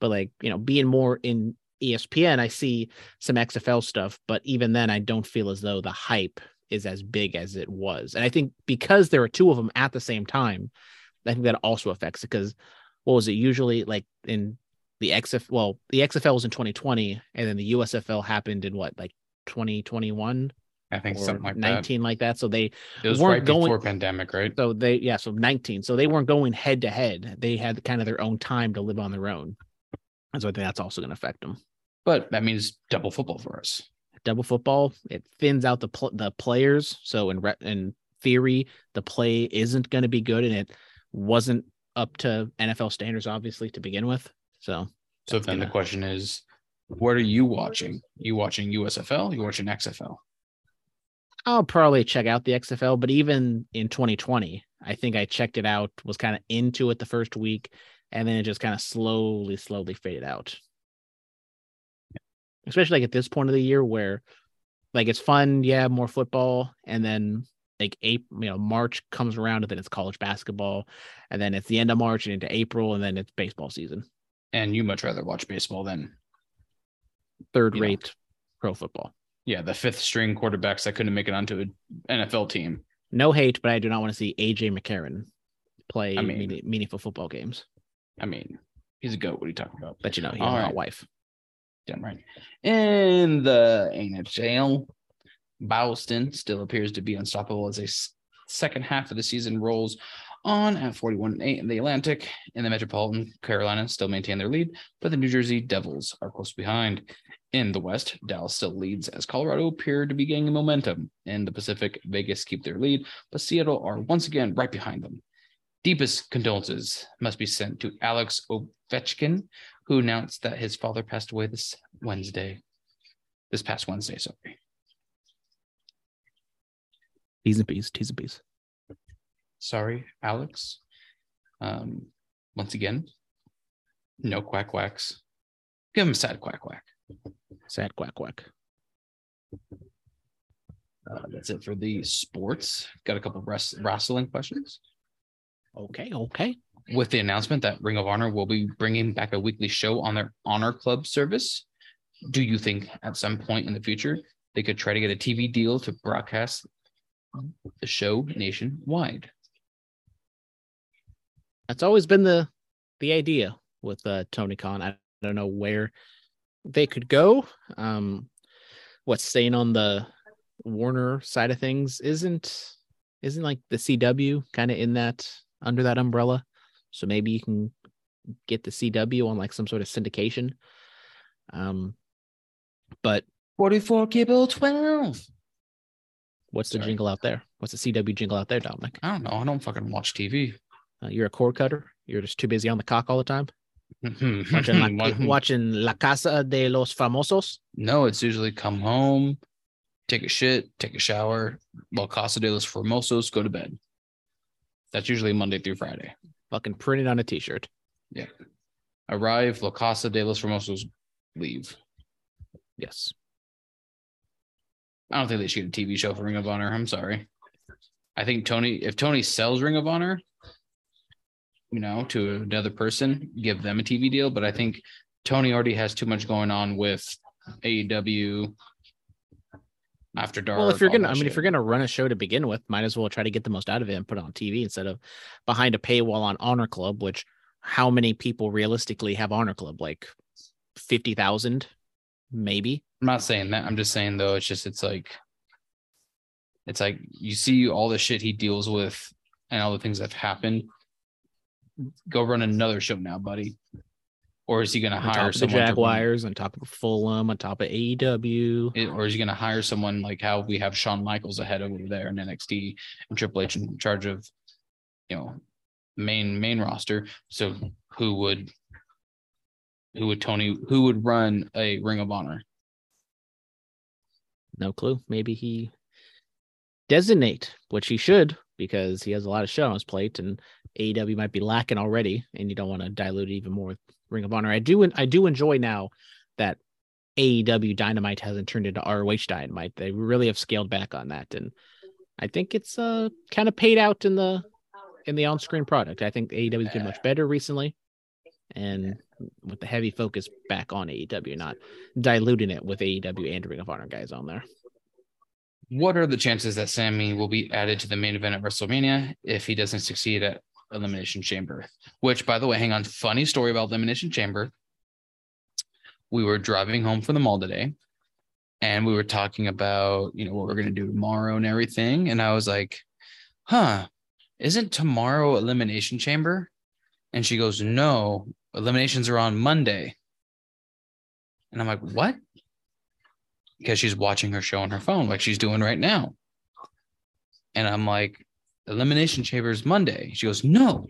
but like you know, being more in ESPN, I see some XFL stuff, but even then, I don't feel as though the hype is as big as it was. And I think because there are two of them at the same time, I think that also affects it. Because what was it usually like in the XF? Well, the XFL was in 2020, and then the USFL happened in what like 2021 I think something like 19 like that. So they. It was weren't right going- before pandemic, right? so they yeah, so 19. So they weren't going head to head. They had kind of their own time to live on their own. And so I think that's also going to affect them. But that means double football for us. Double football, it thins out the pl- the players. So in re- in theory, the play isn't going to be good, and it wasn't up to NFL standards, obviously, to begin with. So So then the gonna- question is, what are you watching? You watching USFL? You watching XFL? I'll probably check out the XFL, but even in 2020, I think I checked it out, was kind of into it the first week, and then it just kind of slowly, slowly faded out. Especially like at this point of the year where like it's fun, yeah, more football, and then like April, you know, March comes around and then it's college basketball, and then it's the end of March and into April, and then it's baseball season. And you much rather watch baseball than third rate pro football. Yeah, the fifth string quarterbacks that couldn't make it onto an NFL team. No hate, but I do not want to see AJ McCarron play I mean- meaning- meaningful football games. I mean, he's a goat. What are you talking about? But you know, he has a right. wife. Damn right. In the NHL, Boston still appears to be unstoppable as a second half of the season rolls on at 41 and 8 in the Atlantic. In the Metropolitan, Carolina still maintain their lead, but the New Jersey Devils are close behind. In the West, Dallas still leads as Colorado appear to be gaining momentum. In the Pacific, Vegas keep their lead, but Seattle are once again right behind them. Deepest condolences must be sent to Alex Ovechkin, who announced that his father passed away this Wednesday. This past Wednesday, sorry. T's and P's, T's and P's. Sorry, Alex. Um, once again, no quack quacks. Give him a sad quack quack. Sad quack quack. Uh, that's it for the sports. Got a couple of wrest- wrestling questions. Okay, okay. With the announcement that Ring of Honor will be bringing back a weekly show on their Honor Club service, do you think at some point in the future they could try to get a TV deal to broadcast the show nationwide? That's always been the the idea with uh, Tony Khan. I don't know where they could go. Um, what's staying on the Warner side of things isn't isn't like the CW kind of in that under that umbrella. So maybe you can get the CW on like some sort of syndication. Um, but 44 cable 12. what's the Sorry. jingle out there? What's the CW jingle out there, Dominic? I don't know. I don't fucking watch TV. Uh, you're a cord cutter. You're just too busy on the cock all the time. *laughs* Watching La, *laughs* watching La Casa de los Famosos. no, it's usually come home, take a shit, take a shower, La Casa de los Famosos, go to bed. That's usually Monday through Friday. Fucking print it on a t-shirt. Yeah. Arrive, La Casa de los Famosos, leave. Yes. I don't think they should get a TV show for Ring of Honor. I'm sorry. I think Tony, if Tony sells Ring of Honor, you know, to another person, give them a TV deal. But I think Tony already has too much going on with AEW after dark. well, if you're gonna, I mean, if you're gonna run a show to begin with, might as well try to get the most out of it and put it on TV instead of behind a paywall on Honor Club. Which, how many people realistically have Honor Club? Like fifty thousand, maybe. I'm not saying that. I'm just saying though, it's just it's like it's like you see all the shit he deals with and all the things that have happened. Go run another show now, buddy. or is he going to hire the someone run- Jaguars, on top of Fulham, on top of AEW. it- or is he going to hire someone like how we have Shawn Michaels ahead over there in NXT and Triple H in charge of, you know, main main roster. So who would who would Tony who would run a Ring of Honor? No clue. Maybe he designate, which he should, because he has a lot of show on his plate, and AEW might be lacking already, and you don't want to dilute it even more with Ring of Honor. I do I do enjoy now that AEW Dynamite hasn't turned into ROH Dynamite. They really have scaled back on that, and I think it's uh kind of paid out in the in the on-screen product. I think AEW has been much better recently, and with the heavy focus back on AEW, not diluting it with AEW and Ring of Honor guys on there. What are the chances that Sami will be added to the main event at WrestleMania if he doesn't succeed at Elimination Chamber? Which, by the way, hang on, funny story about Elimination Chamber. We were driving home from the mall today and we were talking about, you know, what we're going to do tomorrow and everything. And I was like, huh, isn't tomorrow Elimination Chamber? And she goes, no, eliminations are on Monday. And I'm like, what? Because she's watching her show on her phone, like she's doing right now. And I'm like, Elimination Chambers Monday. She goes, no.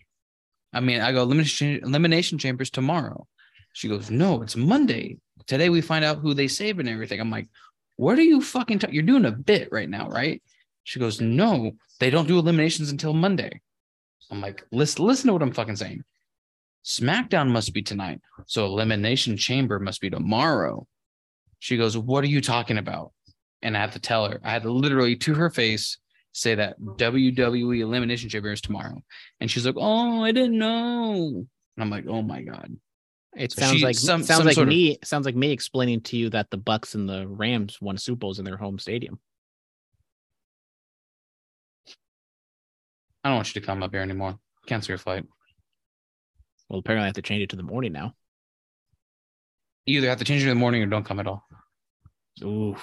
I mean, I go, Elimination, Chambers tomorrow. She goes, no, it's Monday. Today we find out who they save and everything. I'm like, what are you fucking talking? You're doing a bit right now, right? She goes, no, they don't do eliminations until Monday. I'm like, listen, listen to what I'm fucking saying. SmackDown must be tonight. So Elimination Chamber must be tomorrow. She goes, What are you talking about? And I had to tell her, I had to literally to her face say that WWE Elimination Chamber is tomorrow. And she's like, Oh, I didn't know. And I'm like, Oh my God. It sounds she- like some- sounds some like sort of- me sounds like me explaining to you that the Bucs and the Rams won Super Bowls in their home stadium. I don't want you to come up here anymore. Cancel your flight. Well, apparently I have to change it to the morning now. You either have to change it in the morning or don't come at all. Ooh,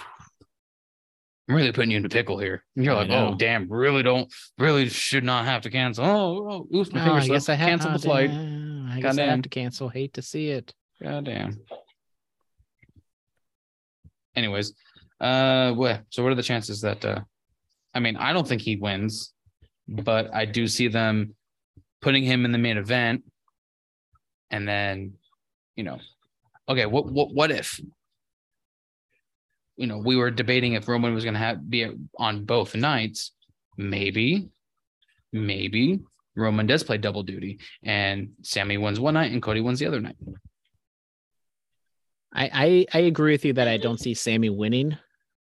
I'm really putting you in a pickle here. And you're like, oh damn, really don't really should not have to cancel. Oh, oh oops, my Oh, finger I guess. I have cancel the flight. damn. I guess I have to cancel. Hate to see it. God damn. Anyways, uh, what? So what are the chances that? uh I mean, I don't think he wins, but I do see them putting him in the main event, and then, you know, okay, what what what if? You know, we were debating if Roman was going to have be on both nights. Maybe, maybe Roman does play double duty, and Sami wins one night and Cody wins the other night. I, I I agree with you that I don't see Sami winning.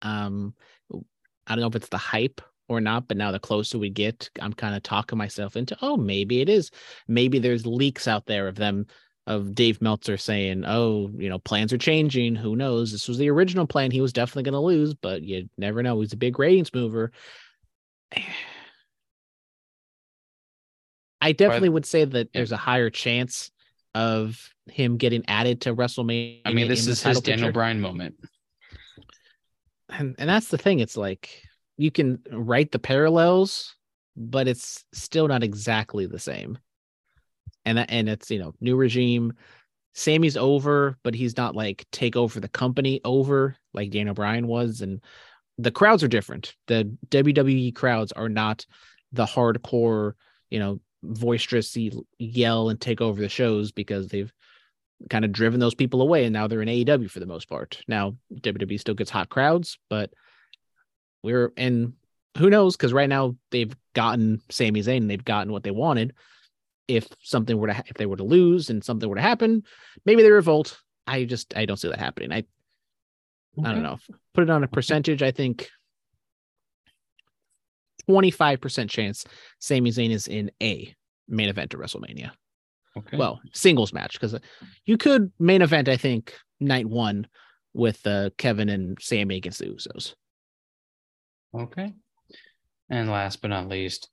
Um, I don't know if it's the hype or not, but now the closer we get, I'm kind of talking myself into, oh, maybe it is. Maybe there's leaks out there of them of Dave Meltzer saying, oh, you know, plans are changing. Who knows? This was the original plan. He was definitely going to lose, but you never know. He's a big ratings mover. *sighs* I definitely would say that there's a higher chance of him getting added to WrestleMania. I mean, this is his Daniel. Bryan moment. and and that's the thing it's like you can write the parallels but it's still not exactly the same and that and it's you know new regime Sami's over but he's not like take over the company over like Daniel Bryan was and the crowds are different the WWE crowds are not the hardcore you know boisterous yell and take over the shows because they've kind of driven those people away and now they're in AEW for the most part. Now WWE still gets hot crowds, but we're and who knows because right now they've gotten Sami Zayn they've gotten what they wanted. If something were to ha- if they were to lose and something were to happen, maybe they revolt. I just I don't see that happening. I I don't know. Put it on a percentage. I think 25% chance Sami Zayn is in a main event of WrestleMania Okay. well singles match because you could main event i think night one with uh, kevin and sami against the usos okay. And last but not least,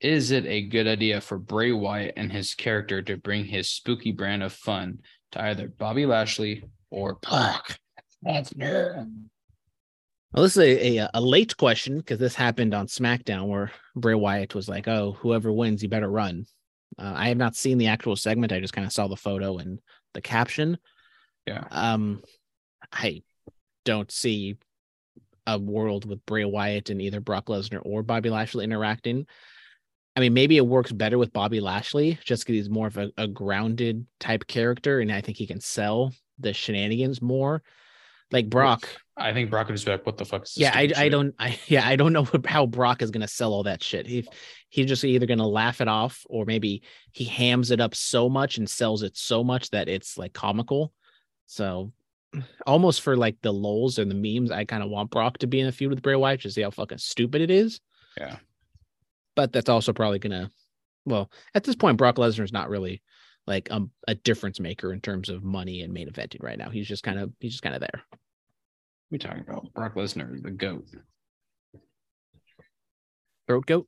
is it a good idea for Bray Wyatt and his character to bring his spooky brand of fun to either Bobby Lashley or Brock? well this is a, a, a late question because this happened on smackdown where bray wyatt was like oh whoever wins you better run uh, i have not seen the actual segment i just kind of saw the photo and the caption. Yeah. Um, I don't see a world with Bray Wyatt and either Brock Lesnar or Bobby Lashley interacting. I mean, maybe it works better with Bobby Lashley just because he's more of a, a grounded type character, and I think he can sell the shenanigans more. Like Brock, I think Brock would just be like, "What the fuck?" Is this yeah, I, I don't, I *laughs* yeah, I don't know how Brock is gonna sell all that shit. He he's just either gonna laugh it off, or maybe he hams it up so much and sells it so much that it's like comical. So *clears throat* almost for like the lols and the memes, I kind of want Brock to be in a feud with Bray Wyatt to see how fucking stupid it is. Yeah. But that's also probably gonna, well, at this point, Brock Lesnar is not really like um, a difference maker in terms of money and main eventing right now. He's just kind of he's just kind of there. We talking about Brock Lesnar, the goat. Throat goat.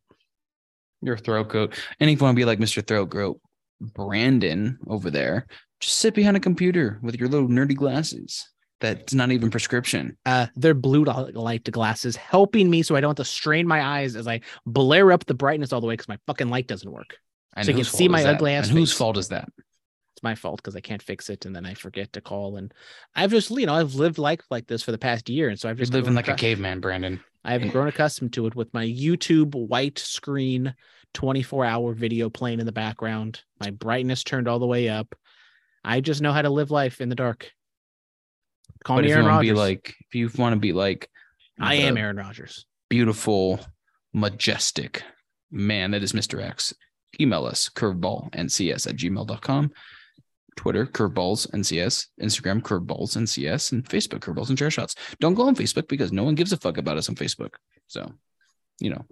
Your throat goat. And if you want to be like Mr. Throat Goat, Brandon over there, just sit behind a computer with your little nerdy glasses. That's not even prescription. uh they're blue light glasses helping me so I don't have to strain my eyes as I blare up the brightness all the way because my fucking light doesn't work. And So you can see my that? ugly ass And whose face. fault is that? It's my fault because I can't fix it and then I forget to call. And I've just you know I've lived life like this for the past year, and so I've You're just living like a caveman, Brandon. I've grown accustomed to it with my YouTube white screen, 24 hour video playing in the background, my brightness turned all the way up. I just know how to live life in the dark. Call but me if you Aaron want to be Rodgers. like, if you want to be like, I am Aaron Rodgers. beautiful, majestic man that is Mr. X, email us curveballncs at gmail.com. Twitter, curveballs NCS, Instagram, curveballs NCS, and Facebook, curveballs and chair shots. Don't go on Facebook because no one gives a fuck about us on Facebook. So, you know,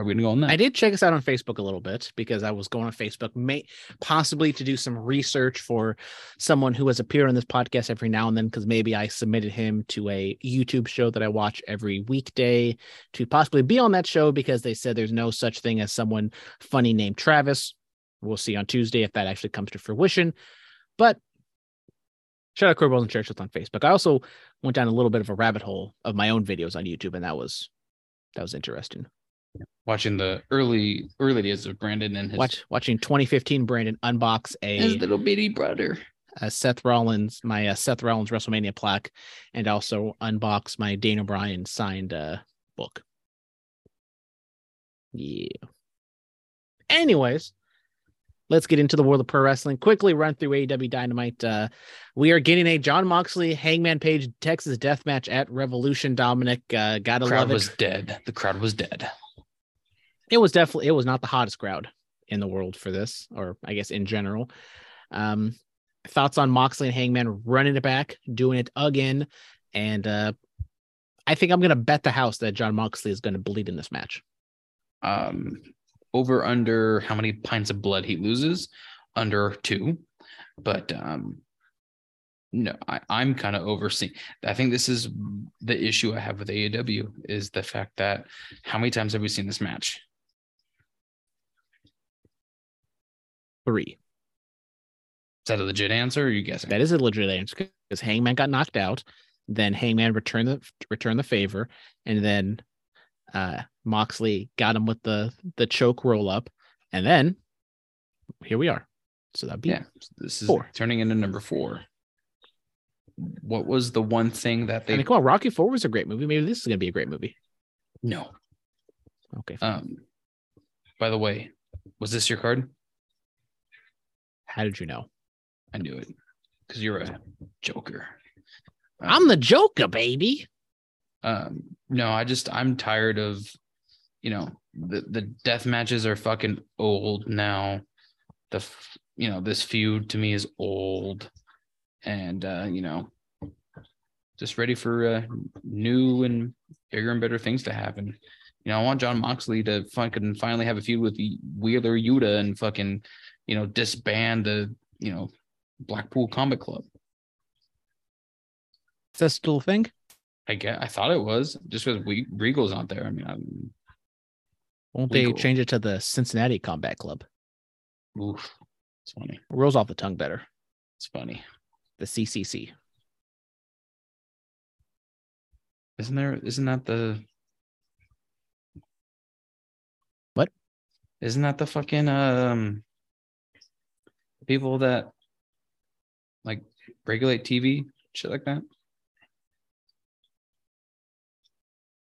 are we gonna go on that? I did check us out on Facebook a little bit because I was going on Facebook, may possibly to do some research for someone who has appeared on this podcast every now and then, because maybe I submitted him to a YouTube show that I watch every weekday to possibly be on that show because they said there's no such thing as someone funny named Travis. We'll see on Tuesday if that actually comes to fruition. But shout out Curveballs and Chair Shots on Facebook. I also went down a little bit of a rabbit hole of my own videos on YouTube, and that was that was interesting. Watching the early early days of Brandon and his, Watch watching 2015 Brandon unbox a his little bitty brother. a Seth Rollins my uh, Seth Rollins WrestleMania plaque, and also unbox my Daniel Bryan signed uh, book. Yeah. Anyways, let's get into the world of pro wrestling. Quickly run through AEW Dynamite. Uh, we are getting a Jon Moxley Hangman Page Texas Death Match at Revolution. Dominic, uh, gotta crowd love it. was dead. The crowd was dead. It was definitely it was not the hottest crowd in the world for this, or I guess in general. Um, thoughts on Moxley and Hangman running it back, doing it again, and uh, I think I'm gonna bet the house that Jon Moxley is gonna bleed in this match. Um, over under how many pints of blood he loses? Under two, but um, no, I, I'm kind of overseeing. I think this is the issue I have with AEW is the fact that how many times have we seen this match? Three. Is that a legit answer? Or are you guessing? That is a legit answer because Hangman got knocked out, then Hangman returned the returned the favor, and then uh, Moxley got him with the the choke roll up, and then here we are. So that'd be yeah, this is Four. turning into number four. What was the one thing that I they? mean, come on, Rocky Four was a great movie. Maybe this is gonna be a great movie. no. Okay, fine. Um. By the way, was this your card? How did you know? I knew it because you're a joker. Um, I'm the Joker, baby. um no i just i'm tired of you know the the death matches are fucking old now the you know this feud to me is old and uh you know just ready for uh new and bigger and better things to happen you know i want jon moxley to fucking finally have a feud with wheeler yuta and fucking you know disband the you know blackpool combat club Is that still a thing? I get. I thought it was just because we Regal's not there. I mean, I'm, Won't they change it to the Cincinnati Combat Club? oof, it's funny. Rolls off the tongue better. It's funny. The CCC. Isn't there? Isn't that the? What? Isn't that the fucking um? People that like regulate TV, shit like that.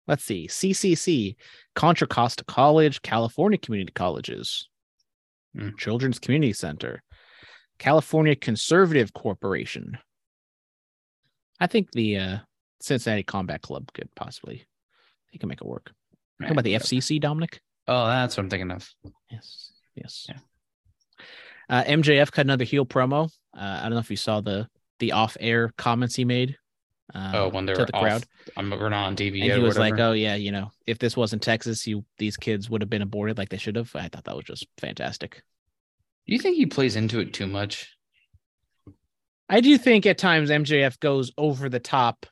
Let's see. CCC, Contra Costa College, California Community Colleges, Hmm. Children's Community Center, California Conservative Corporation. I think the uh, Cincinnati Combat Club could possibly, they can make it work. How about the FCC, Dominic? Oh, that's what I'm thinking of. Yes. Yes. Yeah. Uh, MJF cut another heel promo. Uh, I don't know if you saw the the off air comments he made. Uh, oh, when they're to the off, crowd. I'm we're not on TV and he was like, "Oh yeah, you know, if this wasn't Texas, you these kids would have been aborted like they should have." I thought that was just fantastic. Do you think he plays into it too much? I do think at times MJF goes over the top.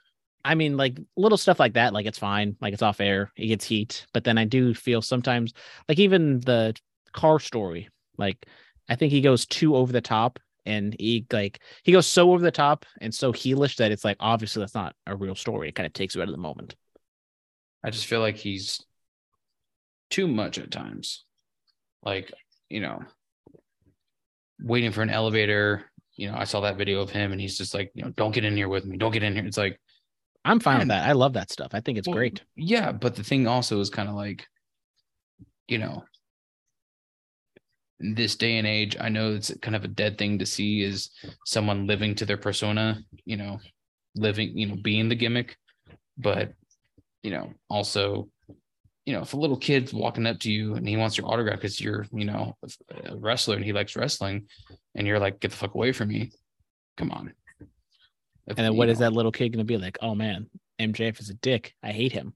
I mean, like little stuff like that, like it's fine, like it's off air, he gets heat. But then I do feel sometimes, like even the car story, like I think he goes too over the top, and he like he goes so over the top and so heelish that it's like obviously that's not a real story. It kind of takes you out of the moment. I just feel like he's too much at times. Like, you know, waiting for an elevator. You know, I saw that video of him and he's just like, you know, don't get in here with me. Don't get in here. It's like, I'm fine with that. I love that stuff. I think it's well, great. Yeah. But the thing also is kind of like, you know, this day and age, I know it's kind of a dead thing to see is someone living to their persona, you know, living, you know, being the gimmick. But, you know, also, you know, if a little kid's walking up to you and he wants your autograph because you're, you know, a wrestler and he likes wrestling, and you're like, get the fuck away from me. Come on. If, And then what is know, that little kid going to be like? Oh man, MJF is a dick. I hate him.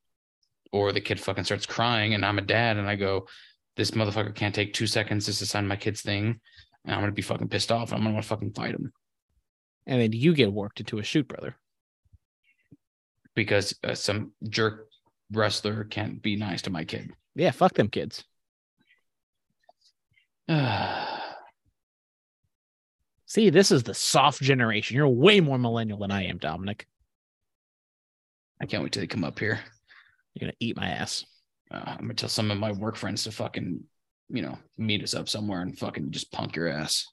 or the kid fucking starts crying and I'm a dad and I go, this motherfucker can't take two seconds just to sign my kid's thing. And I'm gonna be fucking pissed off. I'm gonna want to fucking fight him And then you get warped into a shoot, brother. because uh, some jerk wrestler can't be nice to my kid. Yeah, fuck them kids. *sighs* See, this is the soft generation. You're way more millennial than I am, Dominic. I can't wait till they come up here. You're gonna eat my ass. Uh, I'm gonna tell some of my work friends to fucking, you know, meet us up somewhere and fucking just punk your ass.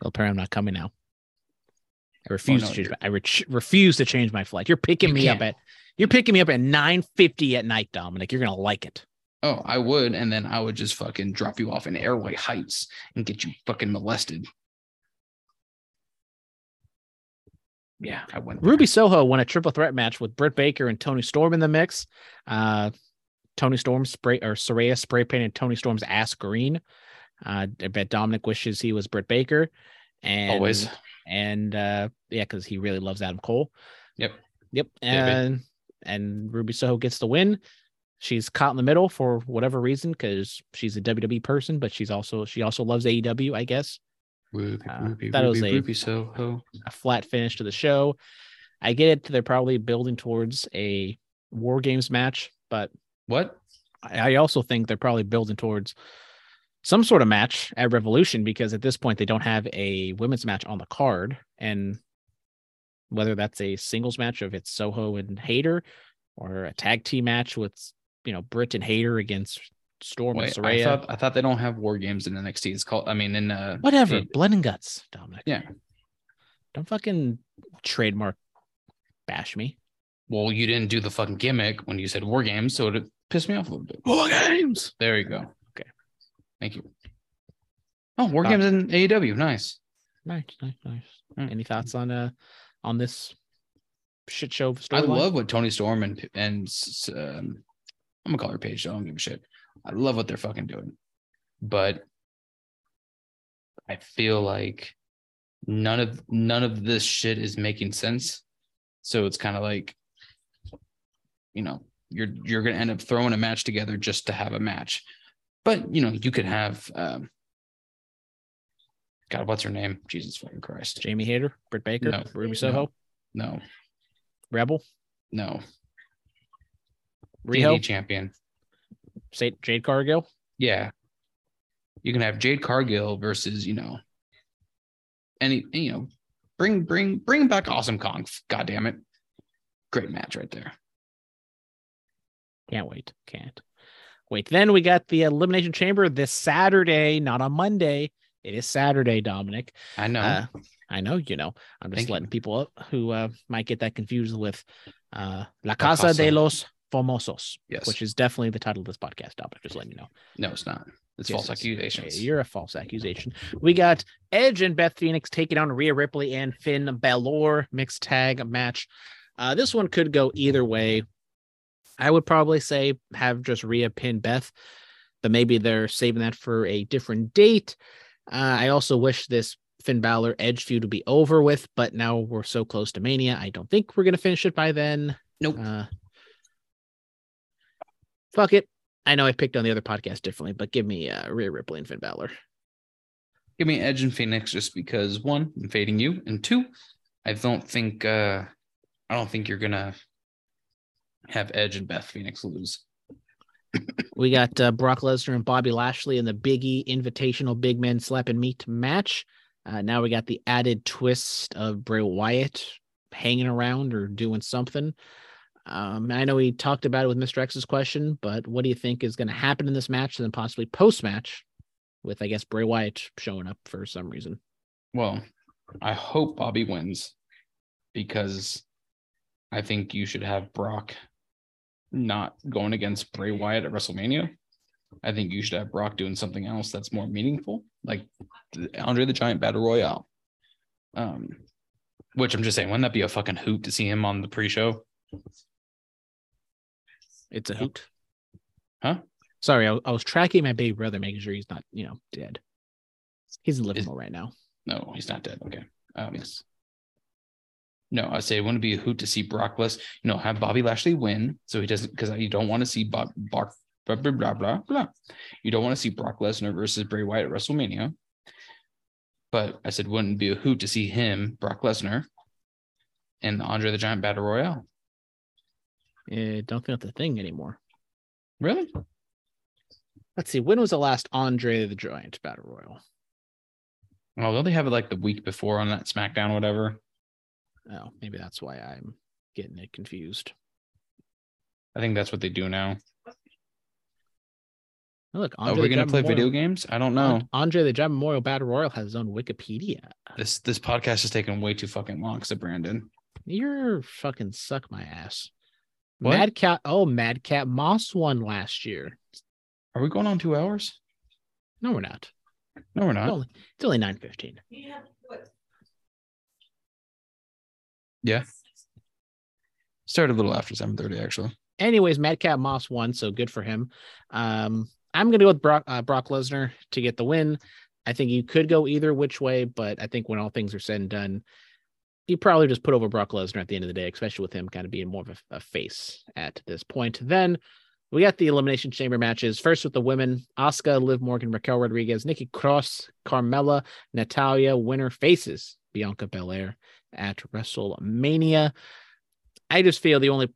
Well, apparently I'm not coming now. I refuse no, to change. My, I re- refuse to change my flight. You're picking You me up can't. at. You're picking me up at 9:50 at night, Dominic. You're gonna like it. Oh, I would, and then I would just fucking drop you off in Airway Heights and get you fucking molested. Yeah, I went. Ruby Soho won a triple threat match with Britt Baker and Toni Storm in the mix. Uh, Toni Storm spray or Saraya spray painted Toni Storm's ass green. Uh, I bet Dominic wishes he was Britt Baker. And always. and uh yeah, because he really loves Adam Cole. Yep. Yep. And and Ruby Soho gets the win. She's caught in the middle for whatever reason, because she's a WWE person, but she's also she also loves AEW, I guess. Ruby, Uh, Ruby, that was a- Ruby Soho. A flat finish to the show. I get it, they're probably building towards a war games match, but What? I also think they're probably building towards some sort of match at Revolution because at this point they don't have a women's match on the card. And whether that's a singles match of it's Soho and Hayter or a tag team match with, you know, Britt and Hayter against Storm Wait, and I thought I thought they don't have war games in NXT. It's called. I mean, in uh, Whatever. it- Blood and guts, Dominic. Yeah. Don't fucking trademark bash me. well, you didn't do the fucking gimmick when you said war games, so it pissed me off a little bit. War games. There you go. Okay. Thank you. Oh, war Uh, games in AEW. Nice. Nice, nice, nice. Mm. Any thoughts on uh on this shit show I storyline? love what Toni Storm and and s- um, I'm gonna call her Paige. I don't give a shit. I love what they're fucking doing, but I feel like none of none of this shit is making sense. So it's kind of like, you know, you're you're gonna end up throwing a match together just to have a match, but you know, you could have. Um, God, what's her name? Jesus fucking Christ! Jamie Hayter, Britt Baker, No. Ruby Soho, No, Rebel, no, TNT champion. Sa- Jade Cargill. Yeah. You can have Jade Cargill versus, you know, any, you know, bring, bring, bring back Awesome Kong. God damn it. Great match right there. Can't wait. Can't wait. Then we got the Elimination Chamber this Saturday, not on Monday. It is Saturday, Dominic. I know. Uh, I know you know. I'm just Thank you. letting people who uh, might get that confused with uh, La Casa. Casa de los Famosos, yes. which is definitely the title of this podcast. Dominic, just letting you know. no, it's not. It's Yes, false accusations. You're a false accusation. We got Edge and Beth Phoenix taking on Rhea Ripley and Finn Balor mixed tag match. Uh, this one could go either way. I would probably say have just Rhea pin Beth, but maybe they're saving that for a different date. Uh, I also wish this Finn Balor Edge feud would be over with, but now we're so close to Mania. I don't think we're gonna finish it by then. Nope. Uh, fuck it. I know I picked on the other podcast differently, but give me uh, Rhea Ripley and Finn Balor. Give me Edge and Phoenix just because one, I'm fading you, and two, I don't think uh I don't think you're gonna have Edge and Beth Phoenix lose. We got uh, Brock Lesnar and Bobby Lashley in the Biggie Invitational Big Men Slap and Meat match. Uh, now we got the added twist of Bray Wyatt hanging around or doing something. Um, I know we talked about it with Mr. X's question, but what do you think is going to happen in this match and then possibly post match with, I guess, Bray Wyatt showing up for some reason? Well, I hope Bobby wins because I think you should have Brock not going against Bray Wyatt at WrestleMania. I think you should have Brock doing something else that's more meaningful, like Andre the Giant Battle Royale. Um, which I'm just saying, wouldn't that be a fucking hoot to see him on the pre-show? It's a hoot. Huh? Sorry, I, I was tracking my baby brother, making sure he's not, you know, dead. He's in Liverpool right now. No, he's not dead. Okay. Um, yes. No, I say it wouldn't be a hoot to see Brock Les, you know, have Bobby Lashley win. So he doesn't because you don't want to see Bob Brock blah blah blah blah blah. You don't want to see Brock Lesnar versus Bray Wyatt at WrestleMania. But I said wouldn't be a hoot to see him, Brock Lesnar, and Andre the Giant Battle Royale. I don't think that's a thing anymore. Really? Let's see. When was the last Andre the Giant Battle Royal? Well, don't they have it like the week before on that SmackDown or whatever? Oh, maybe that's why I'm getting it confused. I think that's what they do now. Oh, look, Are we gonna play Memorial- video games? I don't know. Andre the Giant Memorial Battle Royal has his own Wikipedia. This this podcast is taking way too fucking long, because of Brandon. You're fucking suck my ass. What? Mad Cat. Oh, Madcap Moss won last year. Are we going on two hours? No, we're not. No, we're It's not. only, it's only nine fifteen. Yeah. Started a little after 7:30, actually. Anyways, Madcap Moss won, so good for him. Um, I'm gonna go with Brock uh, Brock Lesnar to get the win. I think you could go either which way, but I think when all things are said and done, you probably just put over Brock Lesnar at the end of the day, especially with him kind of being more of a, a face at this point. Then we got the Elimination Chamber matches. First with the women, Asuka, Liv Morgan, Raquel Rodriguez, Nikki Cross, Carmella, Natalya, winner faces Bianca Belair at WrestleMania. I just feel the only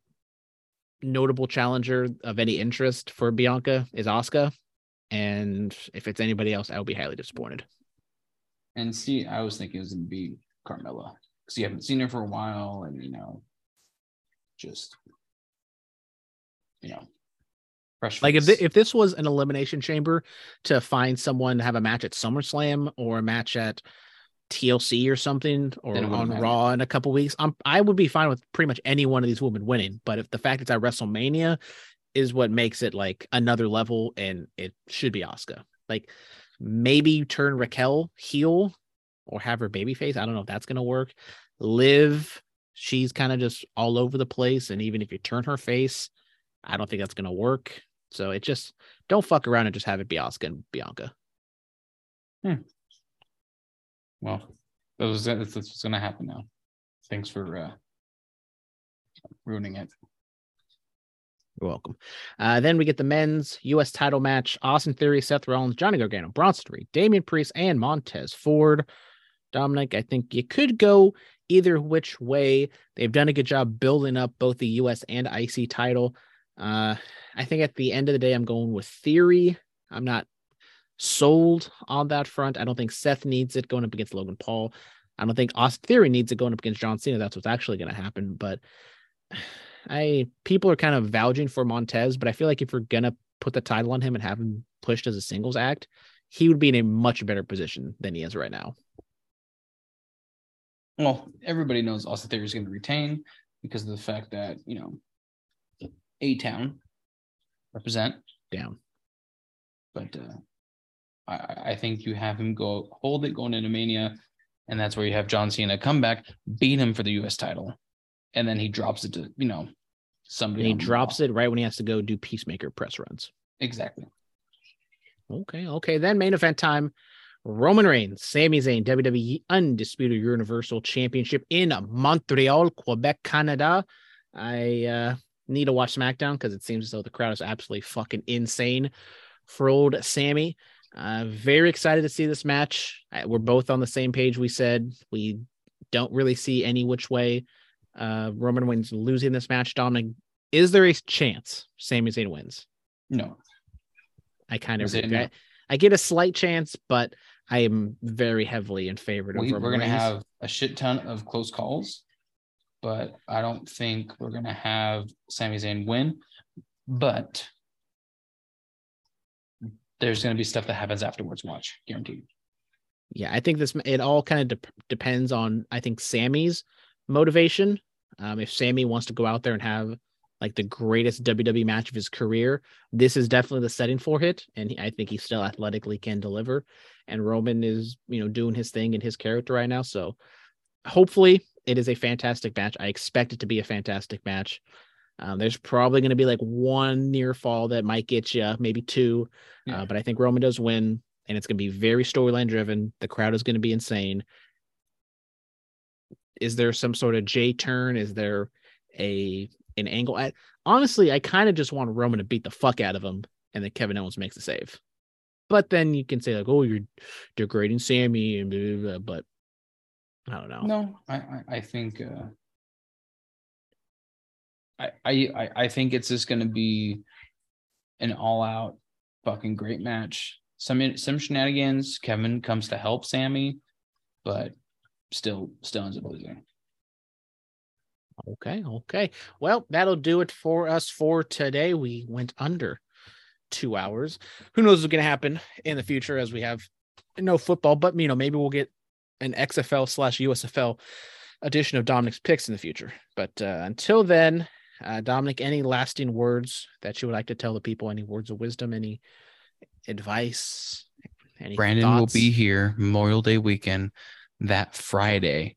notable challenger of any interest for Bianca is Asuka. And if it's anybody else, I would be highly disappointed. And see, I was thinking it was going to be Carmella because you haven't seen her for a while, and you know, just you know, fresh. Like if thi- if this was an elimination chamber to find someone to have a match at SummerSlam or a match at TLC or something or Then it wouldn't on matter. Raw in a couple weeks, I'm I would be fine with pretty much any one of these women winning. But if the fact it's at WrestleMania is what makes it like another level, and it should be Asuka. Like maybe you turn Raquel heel or have her babyface. I don't know if that's gonna work. Liv, she's kind of just all over the place, and even if you turn her face, I don't think that's gonna work. So it just don't fuck around and just have it be Asuka and Bianca. Hmm. Well, that was that's what's going to happen now. Thanks for uh ruining it. You're welcome. Uh, then we get the men's U.S. title match: Austin Theory, Seth Rollins, Johnny Gargano, Bronson Reed, Damian Priest, and Montez Ford. Dominic, I think you could go either which way. They've done a good job building up both the U.S. and IC title. Uh, I think at the end of the day, I'm going with Theory. I'm not sold on that front. I don't think Seth needs it going up against Logan Paul. I don't think Austin Theory needs it going up against John Cena. That's what's actually going to happen. But *sighs* I people are kind of vouching for Montez, but I feel like if you're gonna put the title on him and have him pushed as a singles act, he would be in a much better position than he is right now. Well, everybody knows Austin Theory is going to retain because of the fact that you know, A Town represent, Down. but uh, I- I think you have him go hold it going into Mania, and that's where you have John Cena come back, beat him for the U.S. title, and then he drops it to you know somebody. And he drops it right when he has to go do peacemaker press runs. exactly. Okay, okay. Then main event time. Roman Reigns, Sami Zayn, WWE Undisputed Universal Championship in Montreal, Quebec, Canada. I uh, need to watch SmackDown because it seems as though the crowd is absolutely fucking insane for old Sami. Uh, very excited to see this match. We're both on the same page. We said we don't really see any which way uh, Roman Reigns losing this match. Dominic, is there a chance Sami Zayn wins? No, I kind of I, no? I get a slight chance, but I am very heavily in favor of we, Roman we're gonna have a shit ton of close calls, but I don't think we're gonna have Sami Zayn win. But there's gonna be stuff that happens afterwards. Watch, guaranteed. Yeah, I think this it all kind of de- depends on I think Sami's motivation. Um, if Sammy wants to go out there and have like the greatest WWE match of his career, this is definitely the setting for it, and he, I think he still athletically can deliver. And Roman is you know doing his thing in his character right now, so hopefully it is a fantastic match. I expect it to be a fantastic match. Um, there's probably going to be like one near fall that might get you, maybe two, Yeah. uh, but I think Roman does win, and it's going to be very storyline driven. The crowd is going to be insane. Is there some sort of J turn? Is there a an angle? I, honestly, I kind of just want Roman to beat the fuck out of him, and then Kevin Owens makes the save. But then you can say like, "Oh, you're degrading Sami," and blah, blah, blah, but I don't know. No, I I, I think uh, I, I I think it's just gonna be an all out fucking great match. Some some shenanigans. Kevin comes to help Sami, but still still ends up losing. Okay, okay. Well, that'll do it for us for today. We went under two hours. Who knows what's going to happen in the future as we have no football, but you know, maybe we'll get an XFL slash USFL edition of Dominic's picks in the future. But uh, until then, uh, Dominic, any lasting words that you would like to tell the people? Any words of wisdom? Any advice? Any Brandon will be here Memorial Day weekend that Friday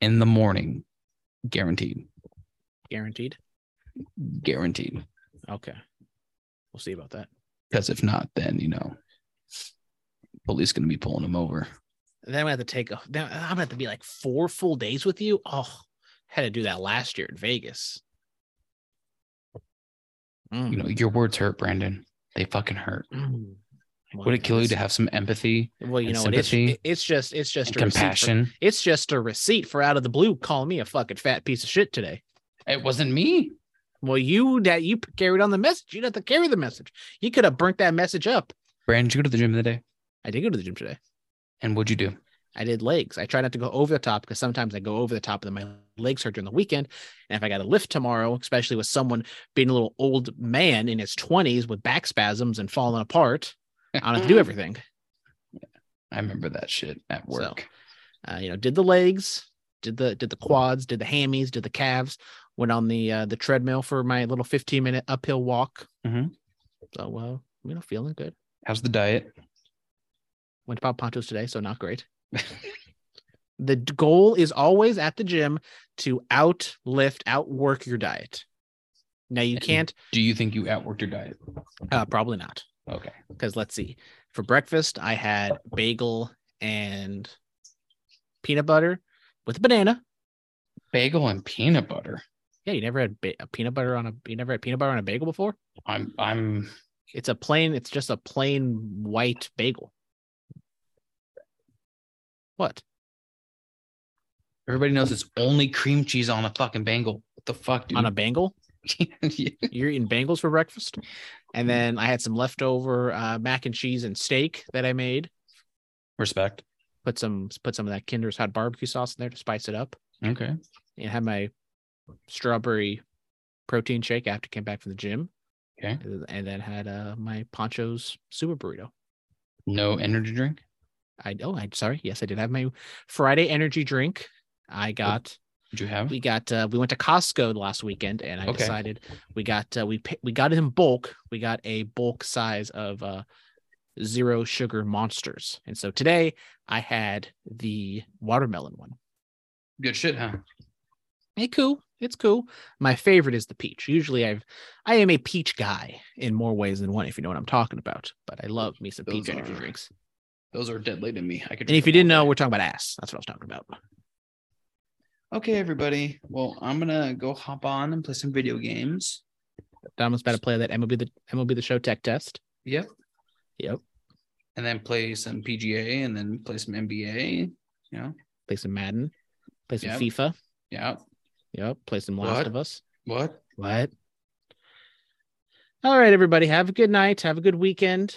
in the morning, guaranteed, guaranteed. guaranteed. Okay, we'll see about that. Because if not, then you know, police gonna be pulling him over. Then we have to take a. I'm gonna have to be like four full days with you. Oh, had to do that last year in Vegas. Mm, You know, your words hurt, Brandon. They fucking hurt. mm. Well, Would it kill you to have some empathy Well, you know, what, it's sympathy it's just it's just a receipt for- compassion? it's just a receipt for out of the blue calling me a fucking fat piece of shit today. It wasn't me. Well, you that you carried on the message. You didn't have to carry the message. You could have burnt that message up. Brandon, did you go to the gym today? I did go to the gym today. And what'd you do? I did legs. I try not to go over the top because sometimes I go over the top and then my legs hurt during the weekend. And if I got to lift tomorrow, especially with someone being a little old man in his 20s with back spasms and falling apart, I don't have to do *laughs* everything. I remember that shit at So, work. Uh, you know, did the legs, did the did the quads, did the hammies, did the calves, went on the uh, the treadmill for my little 15 minute uphill walk. Mhm. So well, you know, feeling good. How's the diet? Went to Pop Ponchos today, so not great. *laughs* the goal is always at the gym to outlift, outwork your diet. Now you can't, Do you think you outworked your diet? uh, probably not, Okay. because let's see. For breakfast, I had bagel and peanut butter with a banana. Bagel and peanut butter. Yeah, you never had ba- a peanut butter on a you never had peanut butter on a bagel before. I'm I'm It's a plain. It's just a plain white bagel. What? everybody knows it's only cream cheese on a fucking bangle. What the fuck, dude? On a bangle? Yeah. *laughs* You're eating bangles for breakfast? And then I had some leftover uh, mac and cheese and steak that I made. Respect. Put some put some of that Kinder's hot barbecue sauce in there to spice it up. Okay. And had my strawberry protein shake after I came back from the gym. Okay. And then had uh, my Poncho's super burrito. No energy drink. I oh, I'm sorry. Yes, I did have my Friday energy drink. I got Did you have? we got uh, we went to Costco last weekend, and I Okay. decided we got uh, we we got it in bulk. We got a bulk size of uh, zero sugar monsters, and so today I had the watermelon one. Good shit, huh? Hey, cool. It's cool. My favorite is the peach. Usually, I've I am a peach guy in more ways than one, if you know what I'm talking about. But I love me some peach Those energy are- drinks. Those are deadly to me. I could. And if you didn't know, we're talking about ass. That's what I was talking about. Okay, everybody. Well, I'm gonna go hop on and play some video games. Dom's about to play that MLB the MLB the Show tech test. Yep. Yep. And then play some PGA and then play some NBA. You know. Play some Madden. Play some Yep. FIFA. Yeah. Yep. Play some Last What? of Us. What? What? All right, everybody. Have a good night. Have a good weekend.